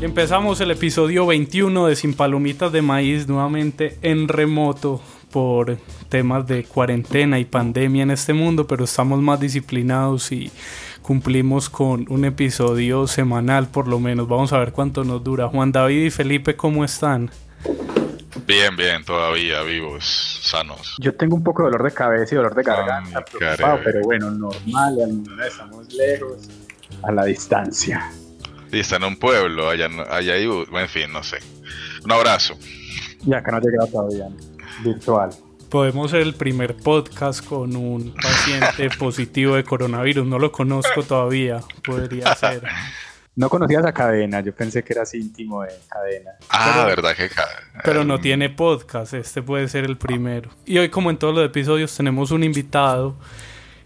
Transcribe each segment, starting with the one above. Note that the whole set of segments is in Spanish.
Empezamos el episodio 21 de Sin Palomitas de Maíz nuevamente en remoto por temas de cuarentena y pandemia en este mundo, pero estamos más disciplinados y cumplimos con un episodio semanal por lo menos. Vamos a ver cuánto nos dura. Juan David y Felipe, ¿cómo están? Bien, bien, todavía vivos, sanos. Yo tengo un poco de dolor de cabeza y dolor de garganta, preocupado, pero bueno, normal, estamos lejos, a la distancia. Sí, está en un pueblo, allá, allá hay, en fin, no sé. Un abrazo. Ya que no ha llegado todavía, virtual. Podemos ser el primer podcast con un paciente positivo de coronavirus. No lo conozco todavía, podría ser. No conocías a Cadena, yo pensé que eras íntimo de Cadena. Ah, verdad que Cadena. Pero no tiene podcast, este puede ser el primero. Y hoy, como en todos los episodios, tenemos un invitado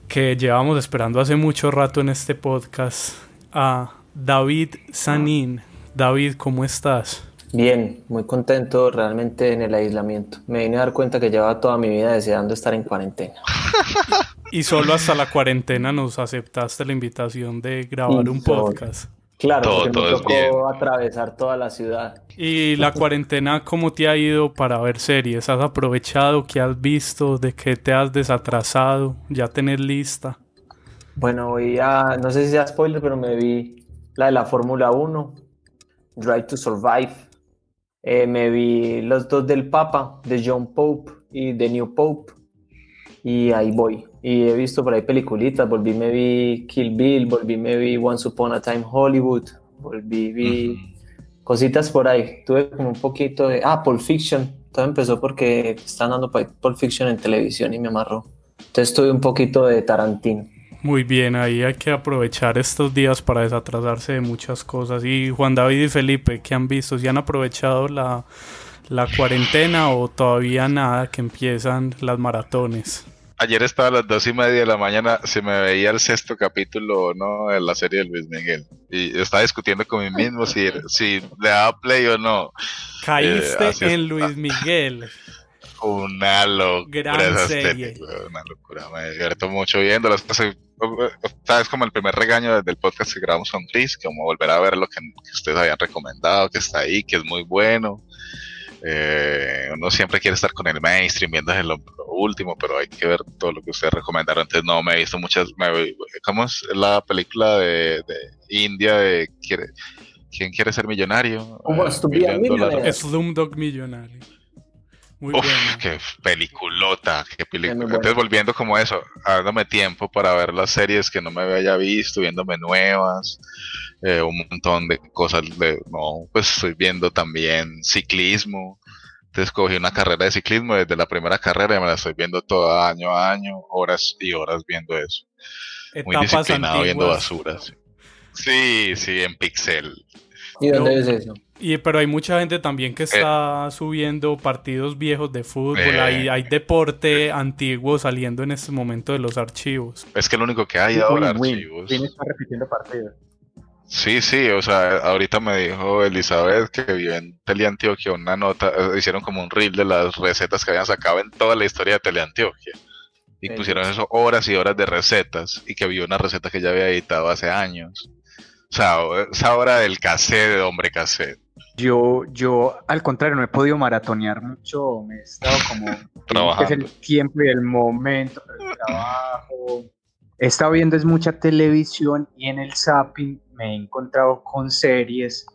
que llevamos esperando hace mucho rato en este podcast, a David Sanín. David, ¿cómo estás? Bien, muy contento realmente en el aislamiento. Me vine a dar cuenta que llevaba toda mi vida deseando estar en cuarentena. y solo hasta la cuarentena nos aceptaste la invitación de grabar un podcast. Claro, todo, porque me tocó atravesar toda la ciudad. ¿Y la cuarentena cómo te ha ido para ver series? ¿Has aprovechado? ¿Qué has visto? ¿De qué te has desatrasado? ¿Ya tenés lista? Bueno, voy a... No sé si sea spoiler, pero me vi la de la Fórmula 1, Drive to Survive. Eh, me vi los dos del Papa, de John Pope y de New Pope. Y ahí voy y he visto por ahí peliculitas, volví, me vi Kill Bill, volví, me vi Once Upon a Time Hollywood, volví, vi cositas por ahí. Tuve como un poquito de... Ah, Pulp Fiction. Todo empezó porque están dando Pulp Fiction en televisión y me amarró. Entonces tuve un poquito de Tarantino. Muy bien, ahí hay que aprovechar estos días para desatrasarse de muchas cosas. Y Juan David y Felipe, ¿qué han visto? ¿Si han aprovechado la, la cuarentena o todavía nada que empiezan las maratones? Ayer estaba a las dos y media de la mañana, se me veía el sexto capítulo ¿no? de la serie de Luis Miguel. Y estaba discutiendo con mí mismo si, si le daba play o no. Caíste eh, en Luis Miguel. Una locura. Gran serie. Una locura. Me divierto mucho viendo Es como el primer regaño del podcast que grabamos con Chris, como volver a ver lo que, ustedes habían recomendado, que está ahí, que es muy bueno. Eh, uno siempre quiere estar con el mainstream, viendo lo, último, pero hay que ver todo lo que ustedes recomendaron. Entonces no me he visto muchas. ¿Cómo es la película de, India de quién quiere ser millonario? ¿Cómo es Slumdog Millonario. Muy Uf, qué peliculota, qué película. Entonces volviendo como eso, dándome tiempo para ver las series que no me había visto, viéndome nuevas, eh, un montón de cosas de, no, pues estoy viendo también ciclismo, entonces cogí una carrera de ciclismo desde la primera carrera y me la estoy viendo todo año a año, horas y horas viendo eso. Muy disciplinado viendo basuras. Sí, sí, en Pixel. ¿Y dónde es eso? Y, pero hay mucha gente también que está subiendo partidos viejos de fútbol. Hay, eh. hay, deporte antiguo saliendo en este momento de los archivos. Es que lo único que hay ahora, archivos. está repitiendo partidos. Sí, sí, o sea, ahorita me dijo Elizabeth que vive en Teleantioquia una nota, eh, hicieron como un reel de las recetas que habían sacado en toda la historia de Teleantioquia. Y pusieron eso horas y horas de recetas y que vio una receta que ya había editado hace años. O sea, esa hora del cassette, de hombre cassette. Yo, yo, al contrario, no he podido maratonear mucho, me he estado como... Trabajando. Es el tiempo y el momento, el trabajo. He estado viendo es mucha televisión y en el zapping me he encontrado con series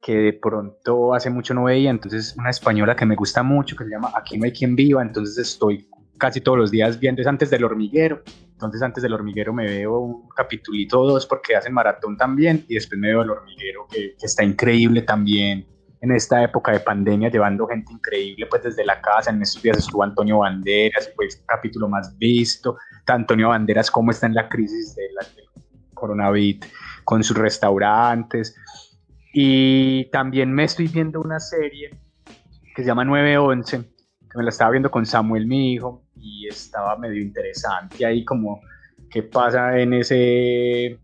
que de pronto hace mucho no veía, entonces una española que me gusta mucho, que se llama Aquí no hay quien viva, entonces estoy casi todos los días viendo, es antes del hormiguero, entonces antes del hormiguero me veo un capitulito o dos porque hacen maratón también, y después me veo el hormiguero que, está increíble también, en esta época de pandemia llevando gente increíble pues desde la casa. En estos días estuvo Antonio Banderas, pues capítulo más visto. Antonio Banderas cómo está en la crisis de la, del coronavirus con sus restaurantes. Y también me estoy viendo una serie que se llama 911, que me la estaba viendo con Samuel, mi hijo, y estaba medio interesante ahí como qué pasa en ese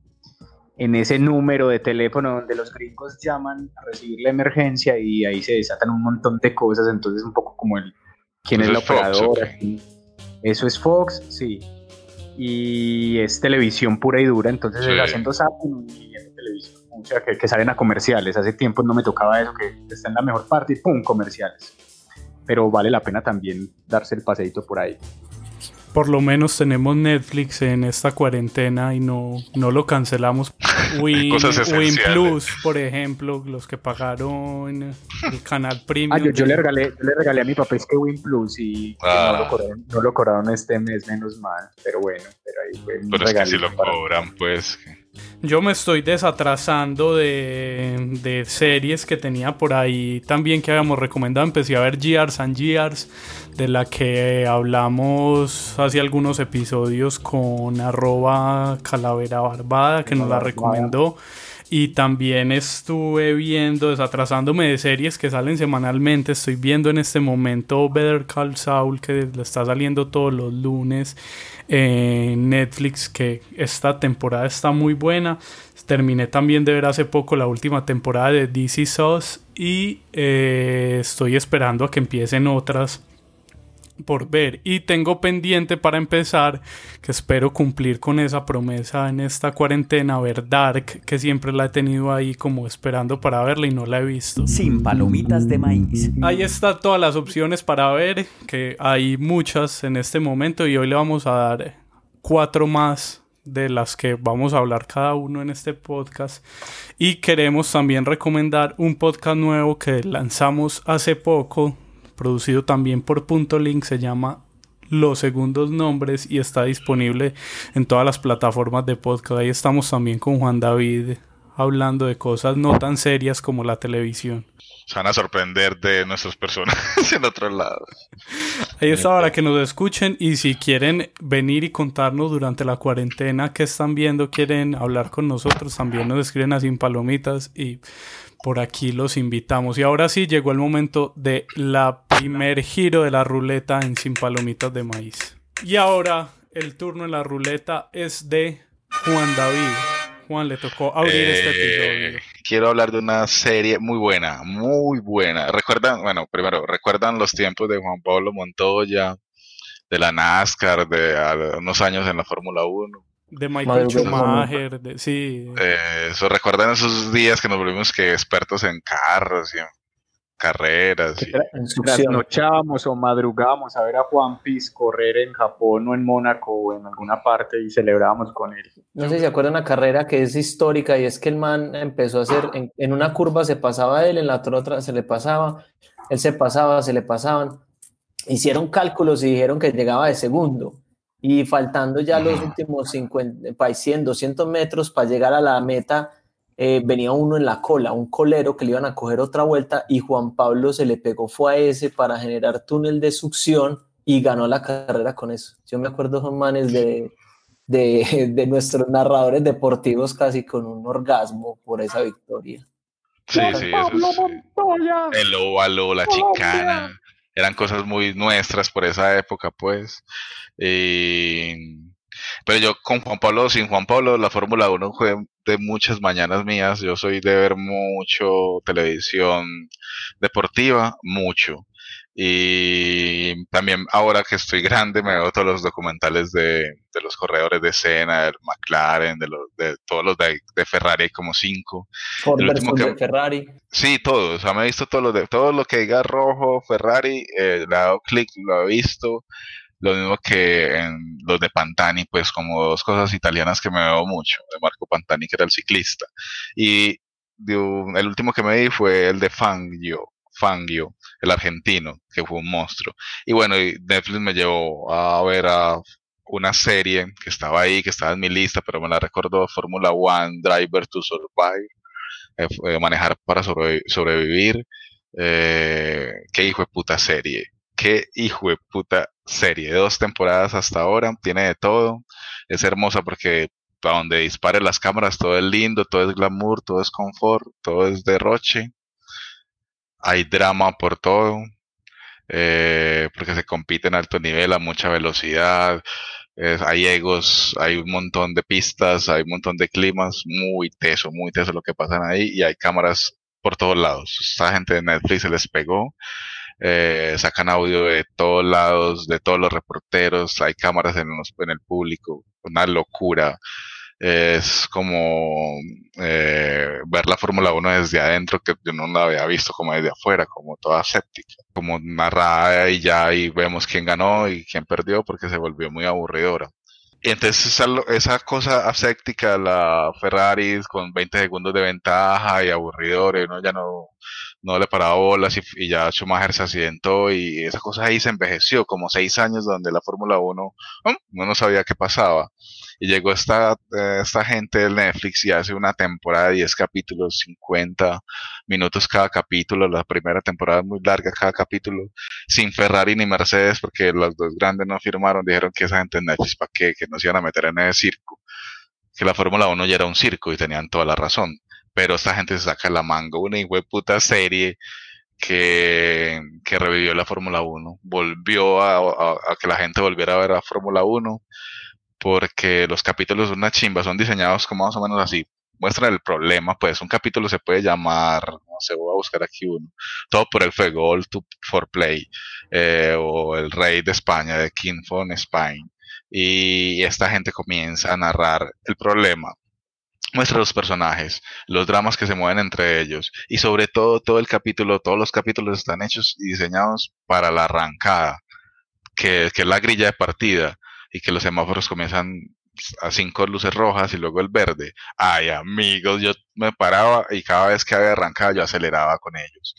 en ese número de teléfono donde los gringos llaman a recibir la emergencia y ahí se desatan un montón de cosas, entonces un poco como el quién es la operadora. Eso es Fox, sí. Y es televisión pura y dura, entonces es haciendo zapping y viendo televisión. O sea, que, que, salen a comerciales. Hace tiempo no me tocaba eso, que está en la mejor parte y ¡pum! comerciales. Pero vale la pena también darse el paseito por ahí por lo menos tenemos Netflix en esta cuarentena y no, no lo cancelamos. Win, Win Plus, por ejemplo, los que pagaron el canal Premium. Ah, yo, le, regalé, le regalé a mi papá este Win Plus y no, lo ah. cobraron, no, lo cobraron, este mes, menos mal. Pero bueno, pero ahí fue Pero es que si lo cobran, pues. Yo me estoy desatrasando de, de, series que tenía por ahí también que habíamos recomendado. Empecé a ver Gears and Gears, de la que hablamos hace algunos episodios con arroba calavera barbada, que nos la recomendó. Y también estuve viendo, desatrasándome de series que salen semanalmente. Estoy viendo en este momento Better Call Saul, que le está saliendo todos los lunes en Netflix, que esta temporada está muy buena. Terminé también de ver hace poco la última temporada de DC Sauce y eh, estoy esperando a que empiecen otras por ver. Y tengo pendiente para empezar que espero cumplir con esa promesa en esta cuarentena ver Dark que siempre la he tenido ahí como esperando para verla y no la he visto. Sin palomitas de maíz. Ahí están todas las opciones para ver que hay muchas en este momento y hoy le vamos a dar cuatro más de las que vamos a hablar cada uno en este podcast. Y queremos también recomendar un podcast nuevo que lanzamos hace poco producido también por Punto Link, se llama Los Segundos Nombres y está disponible en todas las plataformas de podcast. Ahí estamos también con Juan David hablando de cosas no tan serias como la televisión. Se van a sorprender de nuestros personajes en otro lado. Ahí está para que nos escuchen y si quieren venir y contarnos durante la cuarentena que están viendo, quieren hablar con nosotros, también nos escriben así en palomitas y por aquí los invitamos. Y ahora sí llegó el momento de la primer giro de la ruleta en Sin Palomitas de Maíz. Y ahora el turno en la ruleta es de Juan David. Juan, le tocó abrir este eh, episodio. Quiero hablar de una serie muy buena, muy buena. Recuerdan, bueno, primero, recuerdan los tiempos de Juan Pablo Montoya, de la NASCAR, de unos años en la Fórmula 1 de Michael Schumacher, sí. Eh, eso, recuerdan esos días que nos volvimos que expertos en carros y en carreras. Y... Trasnochábamos o madrugábamos a ver a Juan Piz correr en Japón o en Mónaco o en alguna parte y celebrábamos con él. No sé si se acuerdan una carrera que es histórica y es que el man empezó a hacer, en, en una curva se pasaba él, en la otra se le pasaba, él se pasaba, se le pasaban. Hicieron cálculos y dijeron que llegaba de segundo y faltando ya los últimos 50, 100, 200 metros para llegar a la meta, eh, venía uno en la cola, un colero que le iban a coger otra vuelta y Juan Pablo se le pegó, fue a ese para generar túnel de succión y ganó la carrera con eso. Yo me acuerdo, son manes de, de, de nuestros narradores deportivos casi con un orgasmo por esa victoria. Sí, sí, eso El óvalo, la chicana eran cosas muy nuestras por esa época, pues. Pero yo con Juan Pablo, sin Juan Pablo, la Fórmula 1 fue de muchas mañanas mías. Yo soy de ver mucho televisión deportiva, mucho. Y también ahora que estoy grande me veo todos los documentales de, los corredores de escena, del McLaren, de, los, de todos los de, Ferrari, como cinco. El último que, de Ferrari. Sí, todos. O sea, me he visto todo lo, de, todo lo que diga rojo, Ferrari, eh, le he dado clic, lo he visto. Lo mismo que en los de Pantani, pues como dos cosas italianas que me veo mucho, de Marco Pantani, que era el ciclista. Y el último que me vi fue el de Fangio, Fangio, el argentino, que fue un monstruo. Y bueno, Netflix me llevó a ver a una serie que estaba ahí, que estaba en mi lista, pero me la recordó Fórmula One, Driver to Survive. eh, manejar para sobrevivir. qué hijo de puta serie. Qué hijo de puta serie. Dos temporadas hasta ahora, tiene de todo. Es hermosa porque para donde dispare las cámaras todo es lindo, todo es glamour, todo es confort, todo es derroche. Hay drama por todo. Eh, porque se compite en alto nivel a mucha velocidad. hay egos, hay un montón de pistas, hay un montón de climas, muy teso, muy teso lo que pasan ahí y hay cámaras por todos lados. Esta gente de Netflix se les pegó. Eh, sacan audio de todos lados, de todos los reporteros, hay cámaras en, el público, una locura es como eh, ver la Fórmula 1 desde adentro, que yo no la había visto como desde afuera, como toda séptica, como narrada y ya ahí vemos quién ganó y quién perdió porque se volvió muy aburridora. Y entonces esa, cosa aséptica, la Ferrari con 20 segundos de ventaja y aburridora, uno ya no, no le paraba bolas y, ya Schumacher se accidentó y esa cosa ahí se envejeció, como seis años donde la Fórmula 1 uno no sabía qué pasaba. Y llegó esta, eh, esta gente del Netflix y hace una temporada de 10 capítulos, 50 minutos cada capítulo. La primera temporada es muy larga cada capítulo, sin Ferrari ni Mercedes, porque los dos grandes no firmaron. Dijeron que esa gente en Netflix, ¿para qué? Que no se iban a meter en ese circo. Que la Fórmula 1 ya era un circo y tenían toda la razón. Pero esta gente se saca la manga, una puta serie que, que revivió la Fórmula 1. Volvió a, a, que la gente volviera a ver a Fórmula 1 porque los capítulos de una chimba son diseñados como más o menos así. Muestran el problema, pues un capítulo se puede llamar, no sé, voy a buscar aquí uno, todo por el All to, for Play, eh, o El Rey de España, de King von Spain. Y esta gente comienza a narrar el problema, muestra los personajes, los dramas que se mueven entre ellos y sobre todo todo el capítulo, todos los capítulos están hechos y diseñados para la arrancada, que, que es la grilla de partida y que los semáforos comienzan a cinco luces rojas y luego el verde. Ay, amigos, yo me paraba y cada vez que había arrancado yo aceleraba con ellos.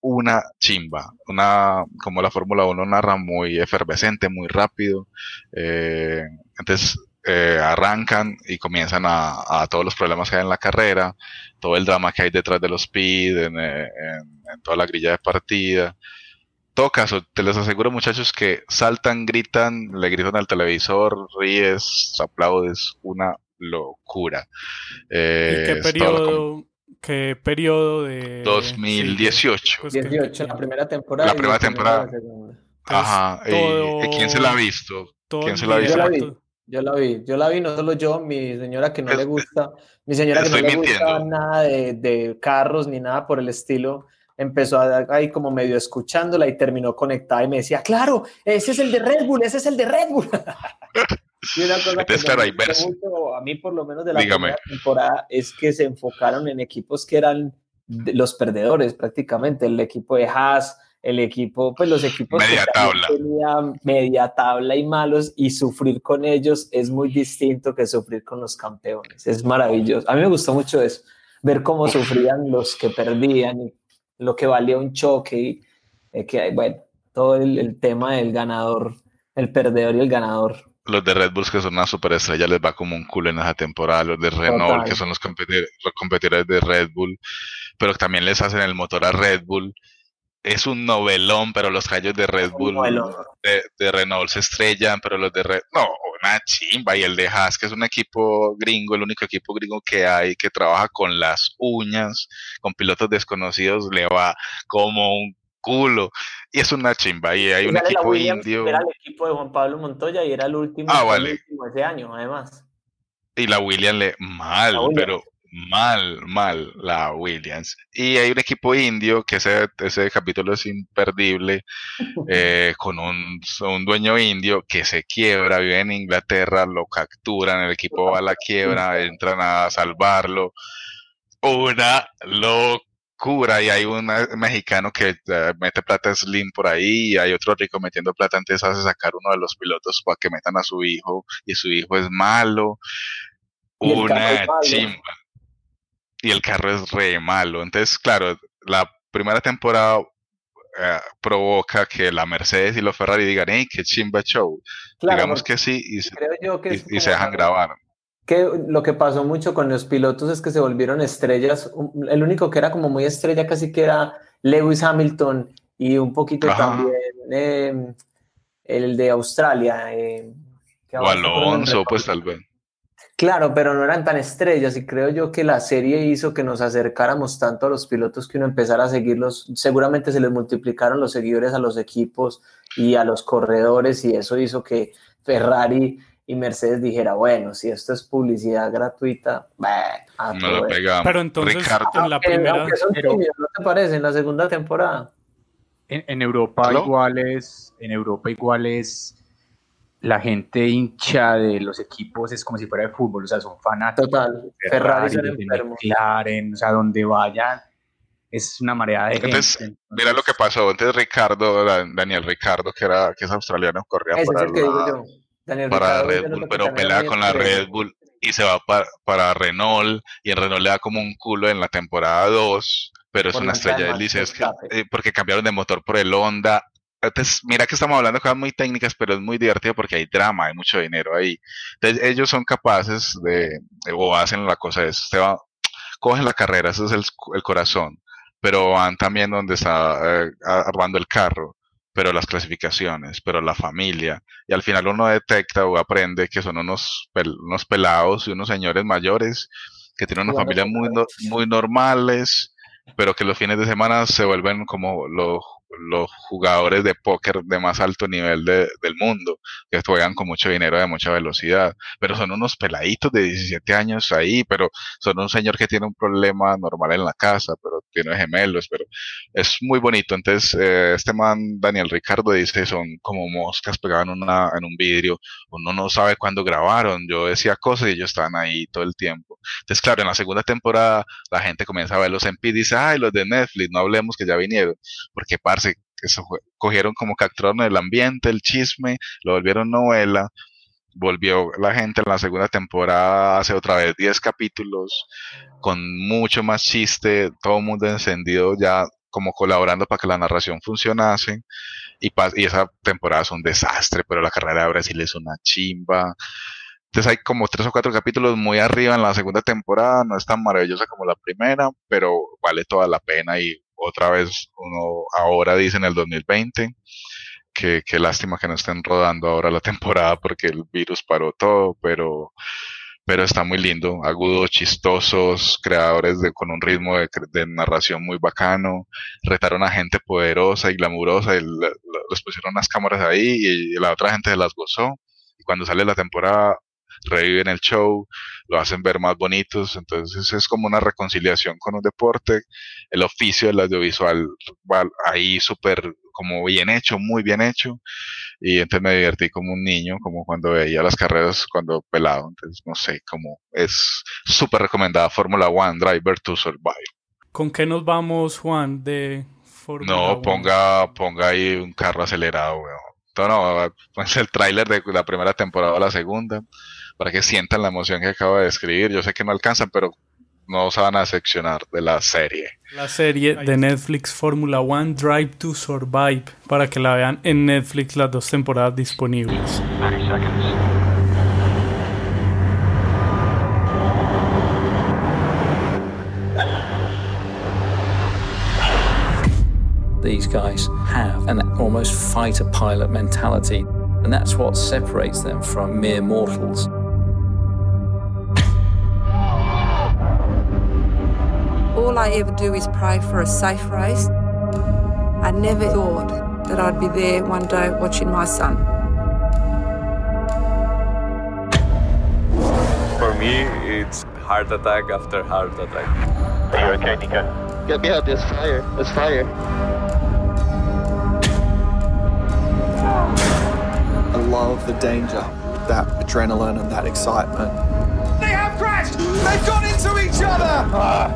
Una chimba, una, como la Fórmula 1 narra muy efervescente, muy rápido. Eh, entonces eh, arrancan y comienzan a, todos los problemas que hay en la carrera, todo el drama que hay detrás de los speed, en, eh, en toda la grilla de partida todo caso, te les aseguro muchachos que saltan, gritan, le gritan al televisor, ríes, aplaudes, una locura. Eh, ¿Qué periodo? ¿Qué periodo de...? 2018. 18, la primera temporada. La primera temporada. Ajá. ¿Y ¿Quién se la ha visto? ¿Quién se la ha visto? Yo la vi. Yo la vi, no solo yo, mi señora que no le gusta, mi señora que no le gusta nada de, de, carros ni nada por el estilo, empezó ahí como medio escuchándola y terminó conectada y me decía, claro, ese es el de Red Bull, ese es el de Red Bull. y una cosa que a mí por lo menos de la primera temporada es que se enfocaron en equipos que eran los perdedores prácticamente, el equipo de Haas, el equipo, pues los equipos media tabla. tenían media tabla y malos y sufrir con ellos es muy distinto que sufrir con los campeones, es maravilloso. A mí me gustó mucho eso, ver cómo sufrían los que perdían y lo que valía un choque, y, eh, que bueno, todo el, tema del ganador, el perdedor y el ganador. Los de Red Bull, que son una superestrella, les va como un culo en esa temporada. Los de Renault, que son los, competidores de Red Bull, pero también les hacen el motor a Red Bull es un novelón, pero los callos de Red Bull de, de, Renault se estrellan, pero los de Red no, una chimba. Y el de Haas, que es un equipo gringo, el único equipo gringo que hay que trabaja con las uñas, con pilotos desconocidos, le va como un culo. Y es una chimba. Y hay un equipo indio. Era el equipo de Juan Pablo Montoya y era el último, ah, el último ese año, además. Y la William le mal, pero mal, mal la Williams. Y hay un equipo indio que ese, ese capítulo es imperdible, eh, con un, un, dueño indio que se quiebra, vive en Inglaterra, lo capturan, el equipo va a la quiebra, entran a salvarlo. Una locura. Y hay un mexicano que eh, mete plata slim por ahí, y hay otro rico metiendo plata, antes hace sacar uno de los pilotos para que metan a su hijo, y su hijo es malo. Una chimba y el carro es re malo. Entonces, claro, la primera temporada eh, provoca que la Mercedes y los Ferrari digan, hey, qué chimba show. Digamos que sí y, se, dejan grabar. que lo que pasó mucho con los pilotos es que se volvieron estrellas. El único que era como muy estrella casi que era Lewis Hamilton y un poquito también em, el de Australia. Eh, o Alonso, pues tal vez. Claro, pero no eran tan estrellas y creo yo que la serie hizo que nos acercáramos tanto a los pilotos que uno empezara a seguirlos. Seguramente se les multiplicaron los seguidores a los equipos y a los corredores y eso hizo que Ferrari y Mercedes dijera, bueno, si esto es publicidad gratuita, no lo pegamos. Pero entonces en la primera... ¿No te parece? En la segunda temporada. En, Europa igual es, en Europa igual es la gente hincha de los equipos es como si fuera de fútbol, o sea, son fanáticos. Total, Ferrari, Ferrari o sea, donde vayan es una marea de gente. Mira lo que pasó, antes Ricardo, Daniel Ricardo, que era que es australiano, corría para, para Red Bull, pero pelea con la Red Bull y se va para, para, Renault y en Renault le da como un culo en la temporada 2, pero es una estrella del liceo, eh, porque cambiaron de motor por el Honda entonces, mira que estamos hablando de cosas muy técnicas, pero es muy divertido porque hay drama, hay mucho dinero ahí. Entonces, ellos son capaces de, o hacen la cosa, es, se va, cogen la carrera, eso es el, corazón, pero van también donde está eh, armando el carro, pero las clasificaciones, pero la familia, y al final uno detecta o aprende que son unos, unos pelados y unos señores mayores que tienen una familia muy, muy normales, pero que los fines de semana se vuelven como los los jugadores de póker de más alto nivel de, del mundo, que juegan con mucho dinero de mucha velocidad, pero son unos peladitos de 17 años ahí, pero son un señor que tiene un problema normal en la casa, pero tiene gemelos, pero es muy bonito. Entonces, eh, este man, Daniel Ricardo, dice, son como moscas pegadas en, una, en un vidrio, uno no sabe cuándo grabaron, yo decía cosas y ellos estaban ahí todo el tiempo. Entonces, claro, en la segunda temporada la gente comienza a verlos en P dice, ay, los de Netflix, no hablemos que ya vinieron, porque parce, que se cogieron como capturaron el ambiente, el chisme, lo volvieron novela, volvió la gente en la segunda temporada hace otra vez 10 capítulos con mucho más chiste, todo el mundo encendido ya como colaborando para que la narración funcionase y, y esa temporada es un desastre, pero la carrera de Brasil es una chimba. Entonces hay como tres o cuatro capítulos muy arriba en la segunda temporada, no es tan maravillosa como la primera, pero vale toda la pena y otra vez uno ahora dice en el 2020 que qué lástima que no estén rodando ahora la temporada porque el virus paró todo, pero pero está muy lindo, agudos, chistosos, creadores de, con un ritmo de, narración muy bacano, retaron a gente poderosa y glamurosa, y les pusieron unas cámaras ahí y, la otra gente se las gozó, y cuando sale la temporada reviven el show, lo hacen ver más bonitos, entonces es como una reconciliación con un deporte, el oficio del audiovisual va ahí súper como bien hecho, muy bien hecho, y entonces me divertí como un niño, como cuando veía las carreras cuando pelado, entonces no sé, como es súper recomendada Fórmula One, Driver to Survive. ¿Con qué nos vamos, Juan, de No, ponga, ponga ahí un carro acelerado, weón. No, no, pues el tráiler de la primera temporada a la segunda para que sientan la emoción que acabo de describir. Yo sé que no alcanzan, pero no se van a seccionar de la serie. La serie de Netflix Formula One Drive to Survive, para que la vean en Netflix las dos temporadas disponibles. These guys have an almost fighter pilot mentality, and that's what separates them from mere mortals. All I ever do is pray for a safe race. I never thought that I'd be there one day watching my son. For me, it's heart attack after heart attack. Are you okay, Nico? Yeah, me out, there's fire. There's fire. I love the danger, that adrenaline and that excitement. They have crashed! They've gone into each other! Ah.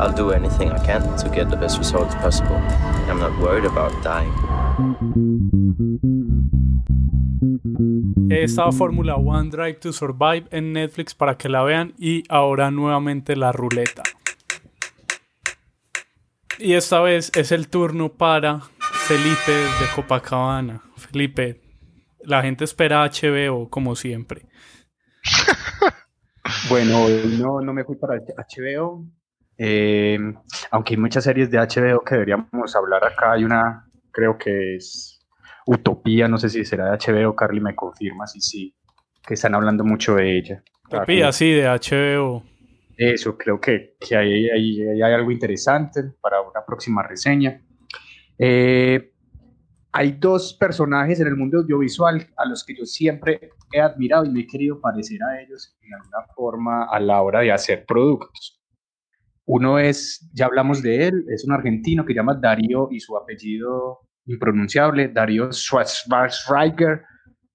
I'll do anything I can to get the best results possible. I'm not worried about dying. Esta Fórmula One Drive to Survive en Netflix para que la vean y ahora nuevamente la ruleta. Y esta vez es el turno para Felipe de Copacabana. Felipe, la gente espera HBO como siempre. bueno, no, no me fui para HBO. Eh, aunque hay muchas series de HBO que deberíamos hablar acá. Hay una, creo que es Utopía, no sé si será de HBO. Carly me confirma si sí, que están hablando mucho de ella. Utopía, sí, de HBO. Eso, creo que, que hay, hay, hay, algo interesante para una próxima reseña. Eh, hay dos personajes en el mundo audiovisual a los que yo siempre he admirado y me he querido parecer a ellos en alguna forma a la hora de hacer productos. Uno es, ya hablamos de él, es un argentino que se llama Darío y su apellido impronunciable, Darío Schwarzweiger,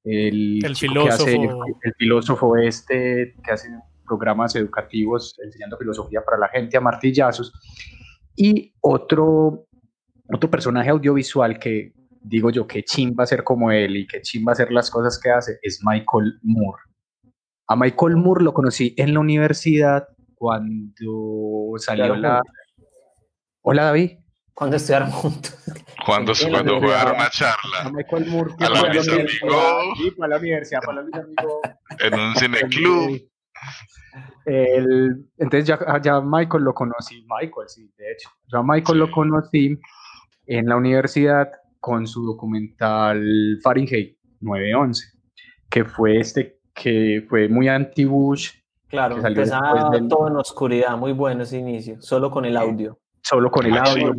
el, el filósofo. el filósofo este que hace programas educativos enseñando filosofía para la gente a martillazos. Y otro, otro personaje audiovisual que digo yo que chimba a ser como él y que chimba a hacer las cosas que hace es Michael Moore. A Michael Moore lo conocí en la universidad cuando salió la... Hola David. Cuando estudiaron juntos. Cuando, cuando jugaron una charla. A Michael Moore. A la mis amigos. Sí, para la universidad, para mis amigos. En un cineclub. El, entonces ya, ya Michael lo conocí, Michael, sí, de hecho. Ya Michael lo conocí en la universidad con su documental Fahrenheit 911, que fue este, que fue muy anti-Bush, Claro, empezaba todo en oscuridad, muy bueno ese inicio, solo con el audio. Solo con el audio,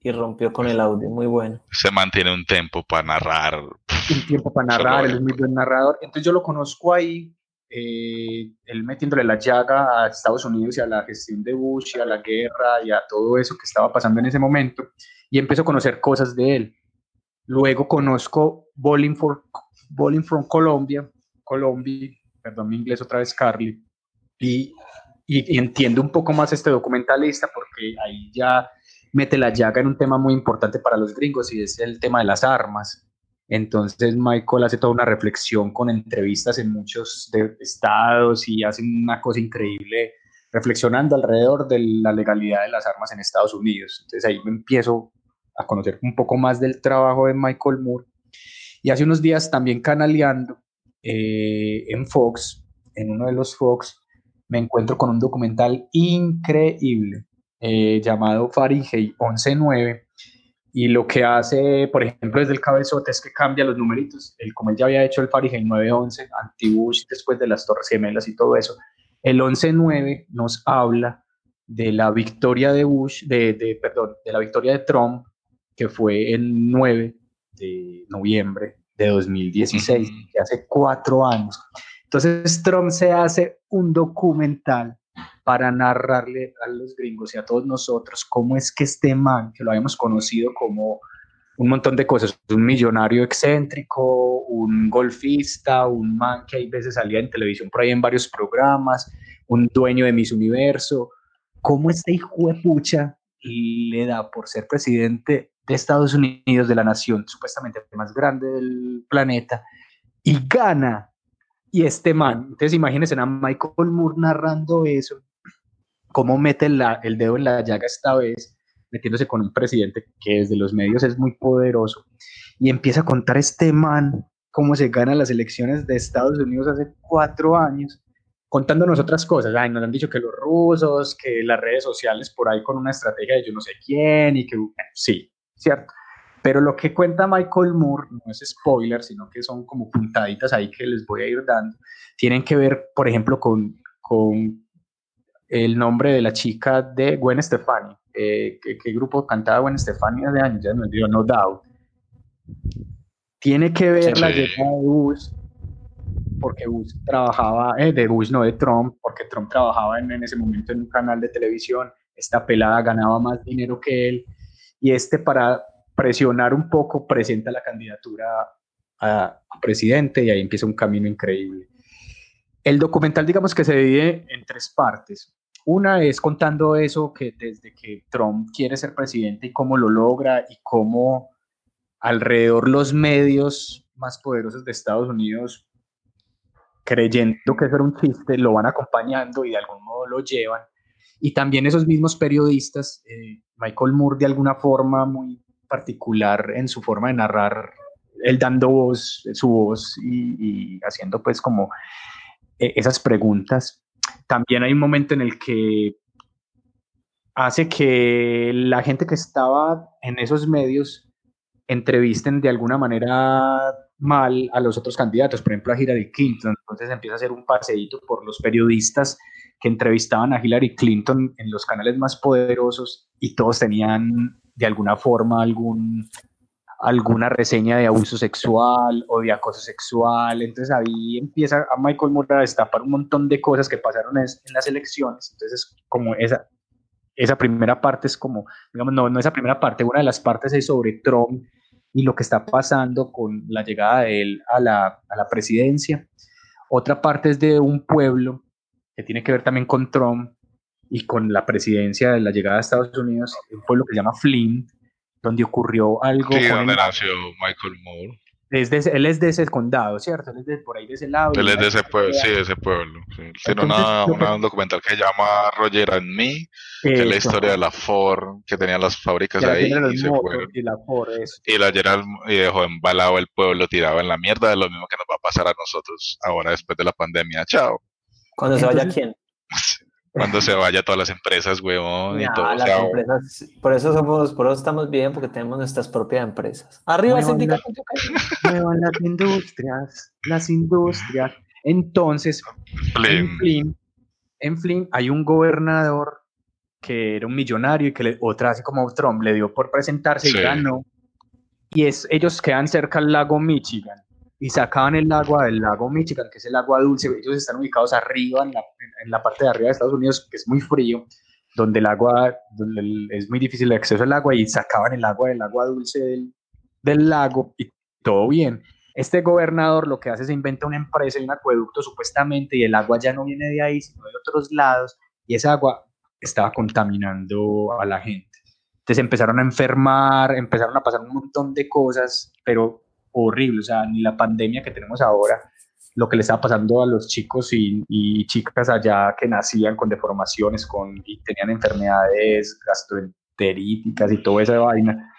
y rompió con el audio, muy bueno. Se mantiene un tiempo para narrar. Un tiempo para narrar, él es muy buen narrador. Entonces yo lo conozco ahí, eh, él metiéndole la llaga a Estados Unidos y a la gestión de Bush y a la guerra y a todo eso que estaba pasando en ese momento, y empiezo a conocer cosas de él. Luego conozco Bowling, for, Bowling from Colombia, Colombia, perdón mi inglés otra vez, Carly, y, y, entiendo un poco más este documentalista porque ahí ya mete la llaga en un tema muy importante para los gringos y es el tema de las armas. Entonces Michael hace toda una reflexión con entrevistas en muchos estados y hace una cosa increíble reflexionando alrededor de la legalidad de las armas en Estados Unidos. Entonces ahí me empiezo a conocer un poco más del trabajo de Michael Moore. Y hace unos días también canaleando eh, en Fox, en uno de los Fox, me encuentro con un documental increíble eh, llamado Fahrenheit 11.9 y lo que hace, por ejemplo, desde el cabezote es que cambia los numeritos, el, como él ya había hecho el Fahrenheit 9.11, anti-Bush, después de las Torres Gemelas y todo eso, el 11.9 nos habla de la victoria de Bush, de, de, perdón, de la victoria de Trump, que fue el 9 de noviembre de 2016, que hace cuatro años. Entonces Trump se hace un documental para narrarle a los gringos y a todos nosotros cómo es que este man, que lo habíamos conocido como un montón de cosas, un millonario excéntrico, un golfista, un man que hay veces salía en televisión por ahí en varios programas, un dueño de Miss Universo, cómo este hijo de pucha le da por ser presidente de Estados Unidos, de la nación supuestamente más grande del planeta, y gana. Y este man, entonces imagínense a Michael Moore narrando eso, cómo mete el dedo en la llaga esta vez, metiéndose con un presidente que desde los medios es muy poderoso, y empieza a contar este man cómo se ganan las elecciones de Estados Unidos hace cuatro años, contándonos otras cosas. Ay, nos han dicho que los rusos, que las redes sociales por ahí con una estrategia de yo no sé quién, y que sí, ¿cierto? Pero lo que cuenta Michael Moore no es spoiler, sino que son como puntaditas ahí que les voy a ir dando. Tienen que ver, por ejemplo, con, con el nombre de la chica de Gwen Stefani. Eh, ¿qué, grupo cantaba Gwen Stefani hace años? Ya me dio No Doubt. Tiene que ver la llegada de Bush, porque Bush trabajaba, eh, de Bush no de Trump, porque Trump trabajaba en, en ese momento en un canal de televisión. Esta pelada ganaba más dinero que él y este para presionar un poco presenta la candidatura a, presidente y ahí empieza un camino increíble. El documental, digamos que se divide en tres partes. Una es contando eso que desde que Trump quiere ser presidente y cómo lo logra y cómo alrededor los medios más poderosos de Estados Unidos, creyendo que eso un chiste, lo van acompañando y de algún modo lo llevan. Y también esos mismos periodistas eh, Michael Moore de alguna forma muy particular en su forma de narrar él dando voz, su voz y, haciendo pues como eh, esas preguntas. También hay un momento en el que hace que la gente que estaba en esos medios entrevisten de alguna manera mal a los otros candidatos, por ejemplo a Hillary Clinton. Entonces empieza a hacer un paseíto por los periodistas que entrevistaban a Hillary Clinton en los canales más poderosos y todos tenían de alguna forma algún, alguna reseña de abuso sexual o de acoso sexual. Entonces ahí empieza a Michael Moore a destapar un montón de cosas que pasaron en las elecciones. Entonces, como esa, esa primera parte es como, digamos, no, no esa primera parte, una de las partes es sobre Trump y lo que está pasando con la llegada de él a la, a la presidencia. Otra parte es de un pueblo que tiene que ver también con Trump y con la presidencia de la llegada a Estados Unidos, un pueblo que se llama Flint, donde ocurrió algo. Sí, donde nació Michael Moore. Es de, él es de ese condado, ¿cierto? Él es de por ahí de ese lado. Él es de ese pueblo, sí, de ese pueblo. Tiene una, un documental que se llama Roger and Me, que es la historia de la Ford, que tenía las fábricas ahí y se. Y la Ford, eso. Y la Gerald y dejó embalado el pueblo, tirado en la mierda, de lo mismo que nos va a pasar a nosotros ahora después de la pandemia. Chao. ¿Cuándo se vaya quién? Cuando se vaya todas las empresas, huevón, y todo. Las empresas, por eso somos, por eso estamos bien, porque tenemos nuestras propias empresas. Arriba sindicato. Muevan las industrias, las industrias. Entonces, en Flynn, en Flynn hay un gobernador que era un millonario y que le, otra así como Trump le dio por presentarse y ganó. Y es, ellos quedan cerca al lago Michigan y sacaban el agua del lago Michigan, que es el agua dulce. Ellos están ubicados arriba, en la, en la parte de arriba de Estados Unidos, que es muy frío, donde el agua, es muy difícil el acceso al agua, y sacaban el agua del agua dulce del, del lago y todo bien. Este gobernador lo que hace es inventa una empresa y un acueducto supuestamente y el agua ya no viene de ahí, sino de otros lados y esa agua estaba contaminando a la gente. Entonces empezaron a enfermar, empezaron a pasar un montón de cosas, pero horrible, o sea, ni la pandemia que tenemos ahora, lo que le estaba pasando a los chicos y, chicas allá que nacían con deformaciones con, y tenían enfermedades gastroenteríticas y toda esa vaina.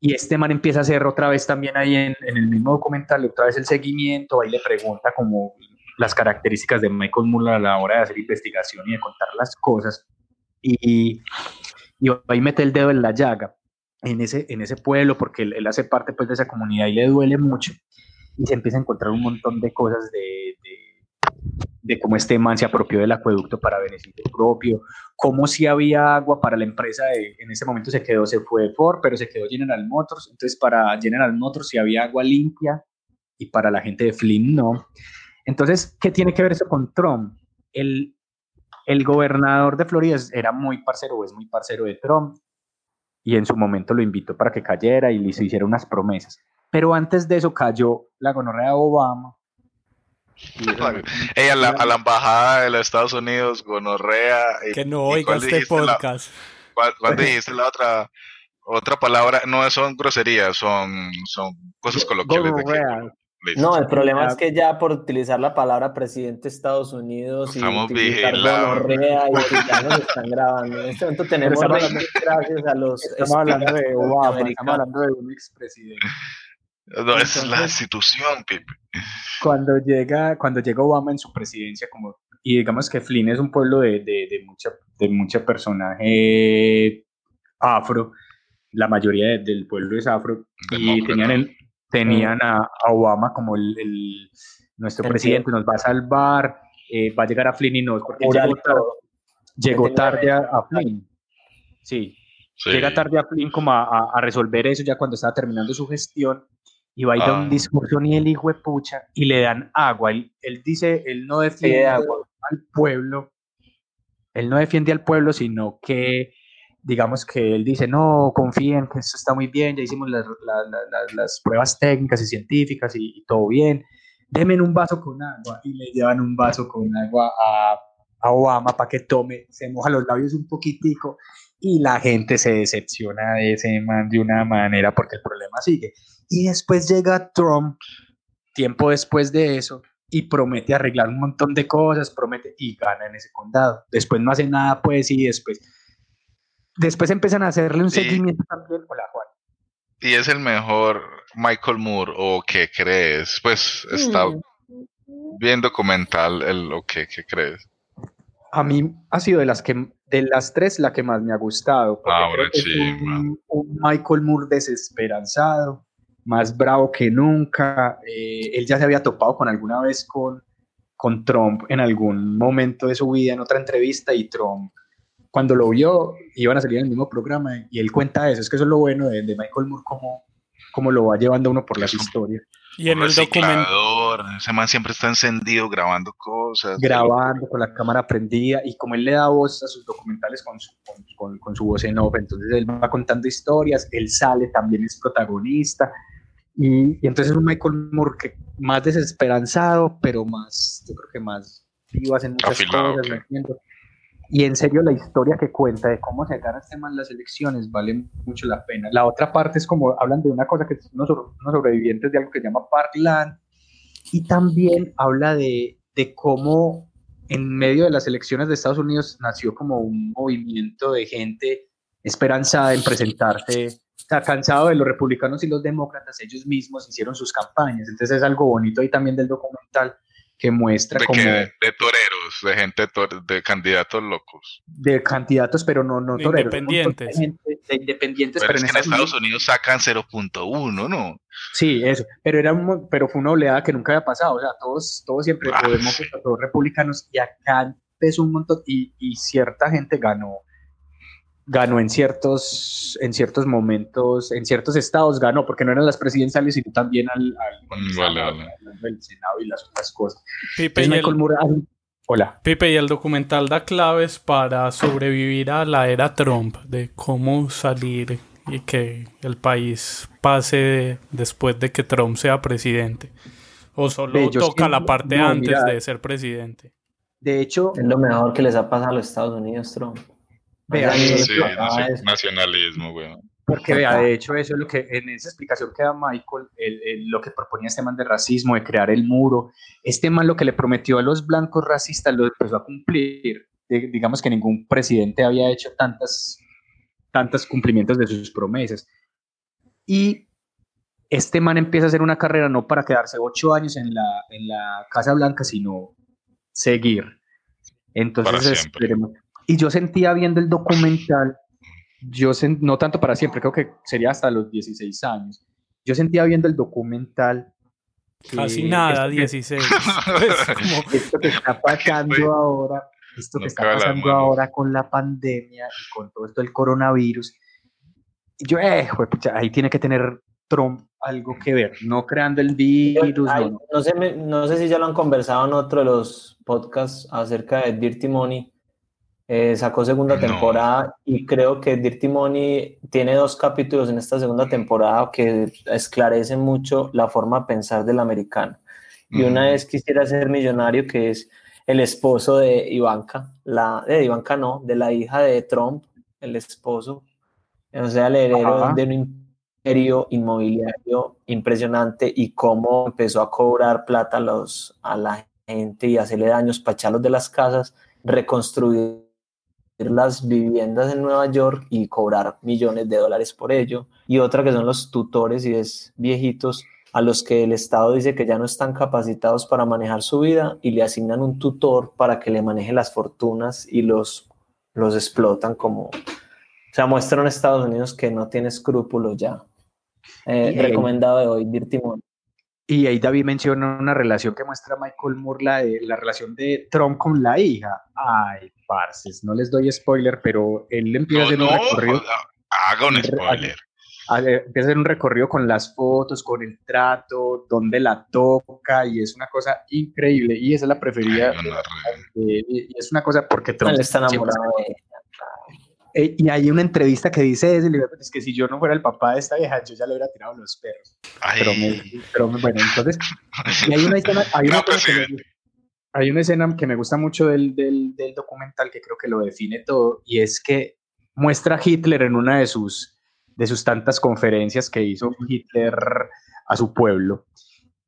Y este man empieza a hacer otra vez también ahí en, en el mismo documental, otra vez el seguimiento, ahí le pregunta como las características de Michael Muller a la hora de hacer investigación y de contar las cosas. Y, y ahí mete el dedo en la llaga en ese, en ese pueblo, porque él, hace parte pues, de esa comunidad y le duele mucho, y se empieza a encontrar un montón de cosas de, de, cómo este man se apropió del acueducto para beneficio propio, cómo si había agua para la empresa, en ese momento se quedó, se fue Ford, pero se quedó General Motors, entonces para General Motors si había agua limpia y para la gente de Flynn no. Entonces, ¿qué tiene que ver eso con Trump? El, el gobernador de Florida era muy parcero, es muy parcero de Trump, y en su momento lo invitó para que cayera y le hiciera unas promesas. Pero antes de eso cayó la gonorrea de Obama. Ella, a, la, embajada de los Estados Unidos, gonorrea. Que no oiga este podcast. ¿Cuál, dijiste la otra? Otra palabra, no son groserías, son, son cosas coloquiales. No, el problema es que ya por utilizar la palabra presidente de Estados Unidos Estamos y utilizar gonorrea y ya nos están grabando. En este momento tenemos gracias a los estamos hablando de Obama, estamos hablando de un expresidente. No, esa es la institución, Pipe. Cuando llega, cuando llega Obama en su presidencia, como, y digamos que Flynn es un pueblo de, de, de mucha, de mucha personaje afro, la mayoría del pueblo es afro, y tenían el, tenían a, Obama como el, nuestro presidente, nos va a salvar, eh, va a llegar a Flynn y no, porque llegó tarde, a, Flynn. Sí, llega tarde a Flynn como a, resolver eso ya cuando estaba terminando su gestión y va a ir a un ah. discurso ni el hijo de pucha y le dan agua. Él, él dice, él no defiende al pueblo, él no defiende al pueblo, sino que digamos que él dice, no, confíen que eso está muy bien, ya hicimos las, las pruebas técnicas y científicas y, todo bien, denme un vaso con agua y le llevan un vaso con agua a, a Obama para que tome, se moja los labios un poquitico y la gente se decepciona de ese man de una manera porque el problema sigue. Y después llega Trump, tiempo después de eso, y promete arreglar un montón de cosas, promete y gana en ese condado. Después no hace nada, pues, y después Después empiezan a hacerle un seguimiento también. Hola, Juan. y es el mejor Michael Moore o qué crees? Pues está mm. bien documental el, lo que, crees. A mí ha sido de las que de las tres la que más me ha gustado. Ahora sí, un, Michael Moore desesperanzado, más bravo que nunca. Eh, él ya se había topado con alguna vez con, con Trump en algún momento de su vida en otra entrevista y Trump cuando lo vio iban a salir en el mismo programa y él cuenta eso, es que eso es lo bueno de, de Michael Moore como cómo lo va llevando uno por las historias. Y en el documento. Ese man siempre está encendido grabando cosas. Grabando con la cámara prendida. Y como él le da voz a sus documentales con su, con, con, su voz en off, entonces él va contando historias. Él sale, también es protagonista. Y, y entonces es un Michael Moore que más desesperanzado, pero más, yo creo que más vivo en muchas cosas. Y en serio, la historia que cuenta de cómo se gana este man las elecciones vale mucho la pena. La otra parte es como hablan de una cosa que son unos, sobrevivientes de algo que se llama Parkland. Y también habla de, de cómo en medio de las elecciones de Estados Unidos nació como un movimiento de gente esperanzada en presentarse, sea, cansado de los republicanos y los demócratas, ellos mismos hicieron sus campañas. Entonces es algo bonito ahí también del documental que muestra de como... de toreros, de gente, de candidatos locos. De candidatos, pero no, no toreros. Independientes. De, independientes, pero, es que en Estados Unidos sacan 0.1, ¿no? Sí, eso. Pero, era pero fue una oleada que nunca había pasado. O sea, todos, todos siempre, ah, todos republicanos, y acá empezó un montón, y, y cierta gente ganó ganó en ciertos, en ciertos momentos, en ciertos estados ganó, porque no eran las presidenciales, sino también al, al, Senado y las otras cosas. Pipe y, el, Hola. Pipe, y el documental da claves para sobrevivir a la era Trump, de cómo salir y que el país pase después de que Trump sea presidente. O solo toca la parte antes de ser presidente. De hecho, es lo mejor que les ha pasado a los Estados Unidos, Trump. Vea, sí, nacionalismo, güey. Porque vea, de hecho, eso es lo que en esa explicación que da Michael, lo que proponía este man de racismo, de crear el muro, este man lo que le prometió a los blancos racistas lo empezó a cumplir. digamos que ningún presidente había hecho tantas, tantos cumplimientos de sus promesas. Y este man empieza a hacer una carrera no para quedarse ocho años en la, en la Casa Blanca, sino seguir. Entonces, esperemos, y yo sentía viendo el documental, yo no tanto para siempre, creo que sería hasta los 16 años. Yo sentía viendo el documental. Casi nada, 16. esto que está pasando ahora, esto que está pasando ahora con la pandemia y con todo esto del coronavirus. Yo, eh, ahí tiene que tener Trump algo que ver, no creando el virus. no, no. sé, no sé si ya lo han conversado en otro de los podcasts acerca de Dirty Money, eh, sacó segunda temporada y creo que Dirty Money tiene dos capítulos en esta segunda temporada que esclarecen mucho la forma de pensar del americano. Y una es Quisiera ser millonario, que es el esposo de Ivanka, la, de Ivanka no, de la hija de Trump, el esposo, o sea, el heredero de un imperio inmobiliario impresionante y cómo empezó a cobrar plata a, los, a la gente y hacerle daños pachalos de las casas, reconstruir las viviendas en Nueva York y cobrar millones de dólares por ello. Y otra que son los tutores y es viejitos a los que el Estado dice que ya no están capacitados para manejar su vida y le asignan un tutor para que le maneje las fortunas y los, los explotan como... O sea, muestran a Estados Unidos que no tiene escrúpulos ya. Eh, recomendado de hoy, Dirty Y ahí David menciona una relación que muestra Michael Moore, la, de, la relación de Trump con la hija. Ay, no les doy spoiler, pero él empieza a hacer un recorrido. Haga un spoiler. empieza a hacer un recorrido con las fotos, con el trato, donde la toca, y es una cosa increíble. Y esa es la preferida. y es una cosa porque Trump está enamorado eh, y hay una entrevista que dice es que si yo no fuera el papá de esta vieja, yo ya le hubiera tirado los perros. Pero, bueno, entonces, y hay una, hay una cosa que hay una escena que me gusta mucho del, del, documental que creo que lo define todo y es que muestra a Hitler en una de sus, de sus tantas conferencias que hizo Hitler a su pueblo.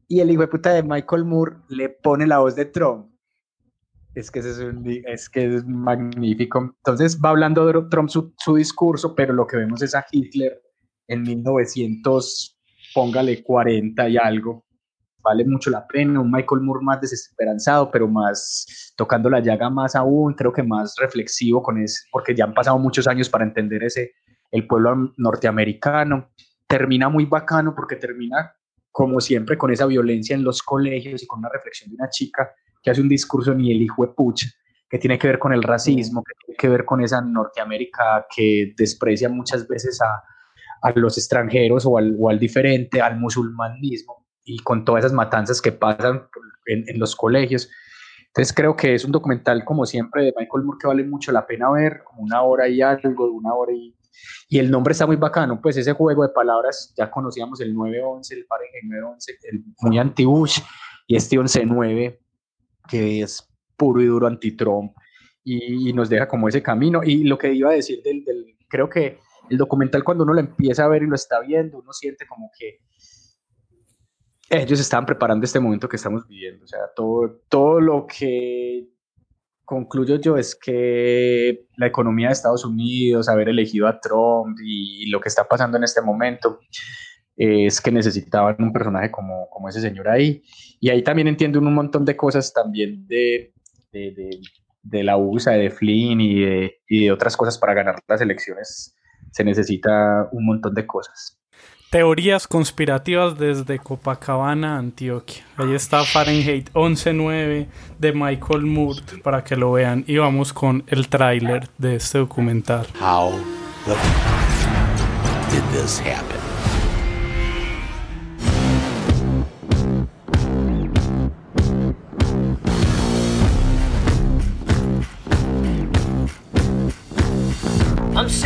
Y el hijo de puta de Michael Moore le pone la voz de Trump. Es que es, es, que es magnífico. Entonces va hablando Trump su, su, discurso, pero lo que vemos es a Hitler en 1900, póngale 40 y algo. Vale mucho la pena, un Michael Moore más desesperanzado, pero más tocando la llaga más aún, creo que más reflexivo con ese, porque ya han pasado muchos años para entender ese, el pueblo norteamericano. Termina muy bacano porque termina, como siempre, con esa violencia en los colegios y con una reflexión de una chica que hace un discurso ni el hijo de pucha, que tiene que ver con el racismo, que tiene que ver con esa Norteamérica que desprecia muchas veces a, a los extranjeros o al, o al, diferente, al musulmanismo y con todas esas matanzas que pasan en, en, los colegios. Entonces creo que es un documental, como siempre, de Michael Moore que vale mucho la pena ver, como una hora y algo, una hora y... Y el nombre está muy bacano, pues ese juego de palabras, ya conocíamos el 911, el Fahrenheit 911, el muy anti-Bush, y este 11-9, que es puro y duro anti-Trump, y, y, nos deja como ese camino. Y lo que iba a decir del, del creo que el documental cuando uno lo empieza a ver y lo está viendo, uno siente como que ellos estaban preparando este momento que estamos viviendo. O sea, todo, todo lo que concluyo yo es que la economía de Estados Unidos, haber elegido a Trump y lo que está pasando en este momento, es que necesitaban un personaje como, como ese señor ahí. Y ahí también entiendo un montón de cosas también de, de, de, de la USA, de Flynn y de, y de otras cosas para ganar las elecciones. Se necesita un montón de cosas. Teorías conspirativas desde Copacabana, Antioquia. Ahí está Fahrenheit 11.9 de Michael Moore para que lo vean. Y vamos con el tráiler de este documental. How the did this happen?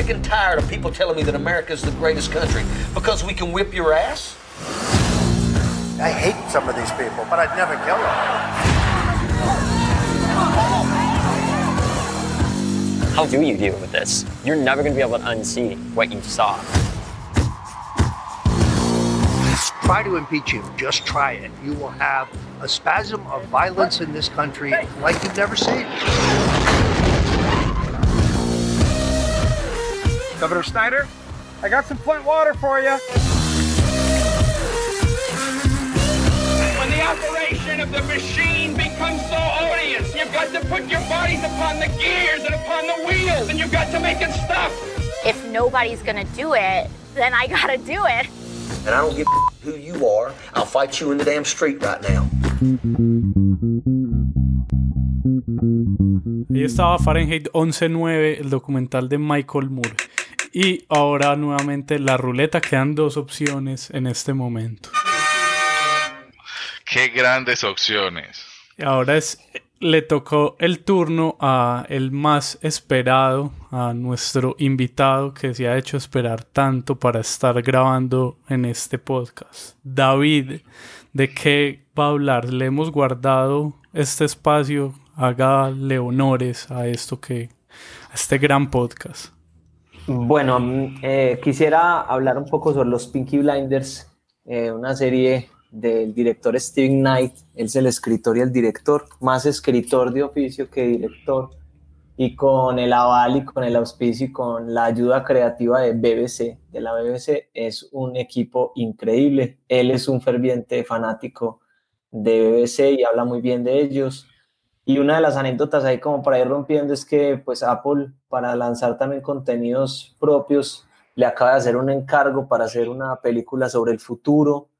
Sick and tired of people telling me that America is the greatest country because we can whip your ass. I hate some of these people, but I'd never kill them. How do you deal with this? You're never going to be able to unsee what you saw. Try to impeach him. Just try it. You will have a spasm of violence in this country like you've never seen. Governor Snyder, I got some Flint water for you. When the operation of the machine becomes so odious, you've got to put your bodies upon the gears and upon the wheels, and you've got to make it stop. If nobody's gonna do it, then I gotta do it. And I don't give a who you are. I'll fight you in the damn street right now. Ahí estaba Fahrenheit 11.9, el documental de Michael Moore. Y ahora nuevamente la ruleta, quedan dos opciones en este momento. Qué grandes opciones. Y ahora es, le tocó el turno a el más esperado, a nuestro invitado que se ha hecho esperar tanto para estar grabando en este podcast. David, ¿de qué va a hablar? Le hemos guardado este espacio, hágale honores a esto que, a este gran podcast. Bueno, eh, quisiera hablar un poco sobre los Pinky Blinders, eh, una serie del director Steven Knight. Él es el escritor y el director, más escritor de oficio que director. Y con el aval y con el auspicio y con la ayuda creativa de BBC, de la BBC, es un equipo increíble. Él es un ferviente fanático de BBC y habla muy bien de ellos. Y una de las anécdotas ahí como para ir rompiendo es que pues Apple para lanzar también contenidos propios le acaba de hacer un encargo para hacer una película sobre el futuro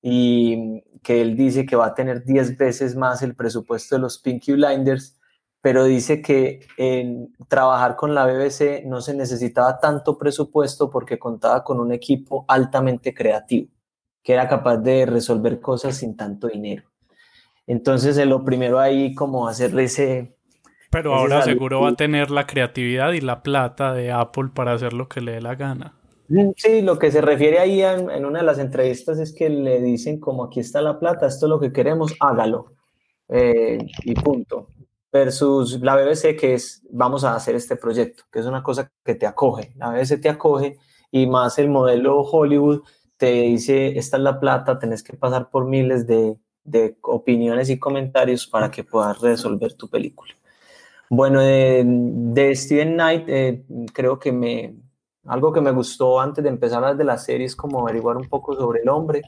y que él dice que va a tener 10 veces más el presupuesto de los Pinky Blinders, pero dice que en trabajar con la BBC no se necesitaba tanto presupuesto porque contaba con un equipo altamente creativo, que era capaz de resolver cosas sin tanto dinero. Entonces, lo primero ahí como hacerle ese... Pero ahora seguro va a tener la creatividad y la plata de Apple para hacer lo que le dé la gana. Mm, sí, lo que se refiere ahí en, en, una de las entrevistas es que le dicen como aquí está la plata, esto es lo que queremos, hágalo. Eh, y punto. Versus la BBC que es, vamos a hacer este proyecto, que es una cosa que te acoge. La BBC te acoge y más el modelo Hollywood te dice, esta es la plata, tenés que pasar por miles de de opiniones y comentarios para que puedas resolver tu película. Bueno, de, de Steven Knight, eh, creo que me, Algo que me gustó antes de empezar a hablar de la serie es como averiguar un poco sobre el hombre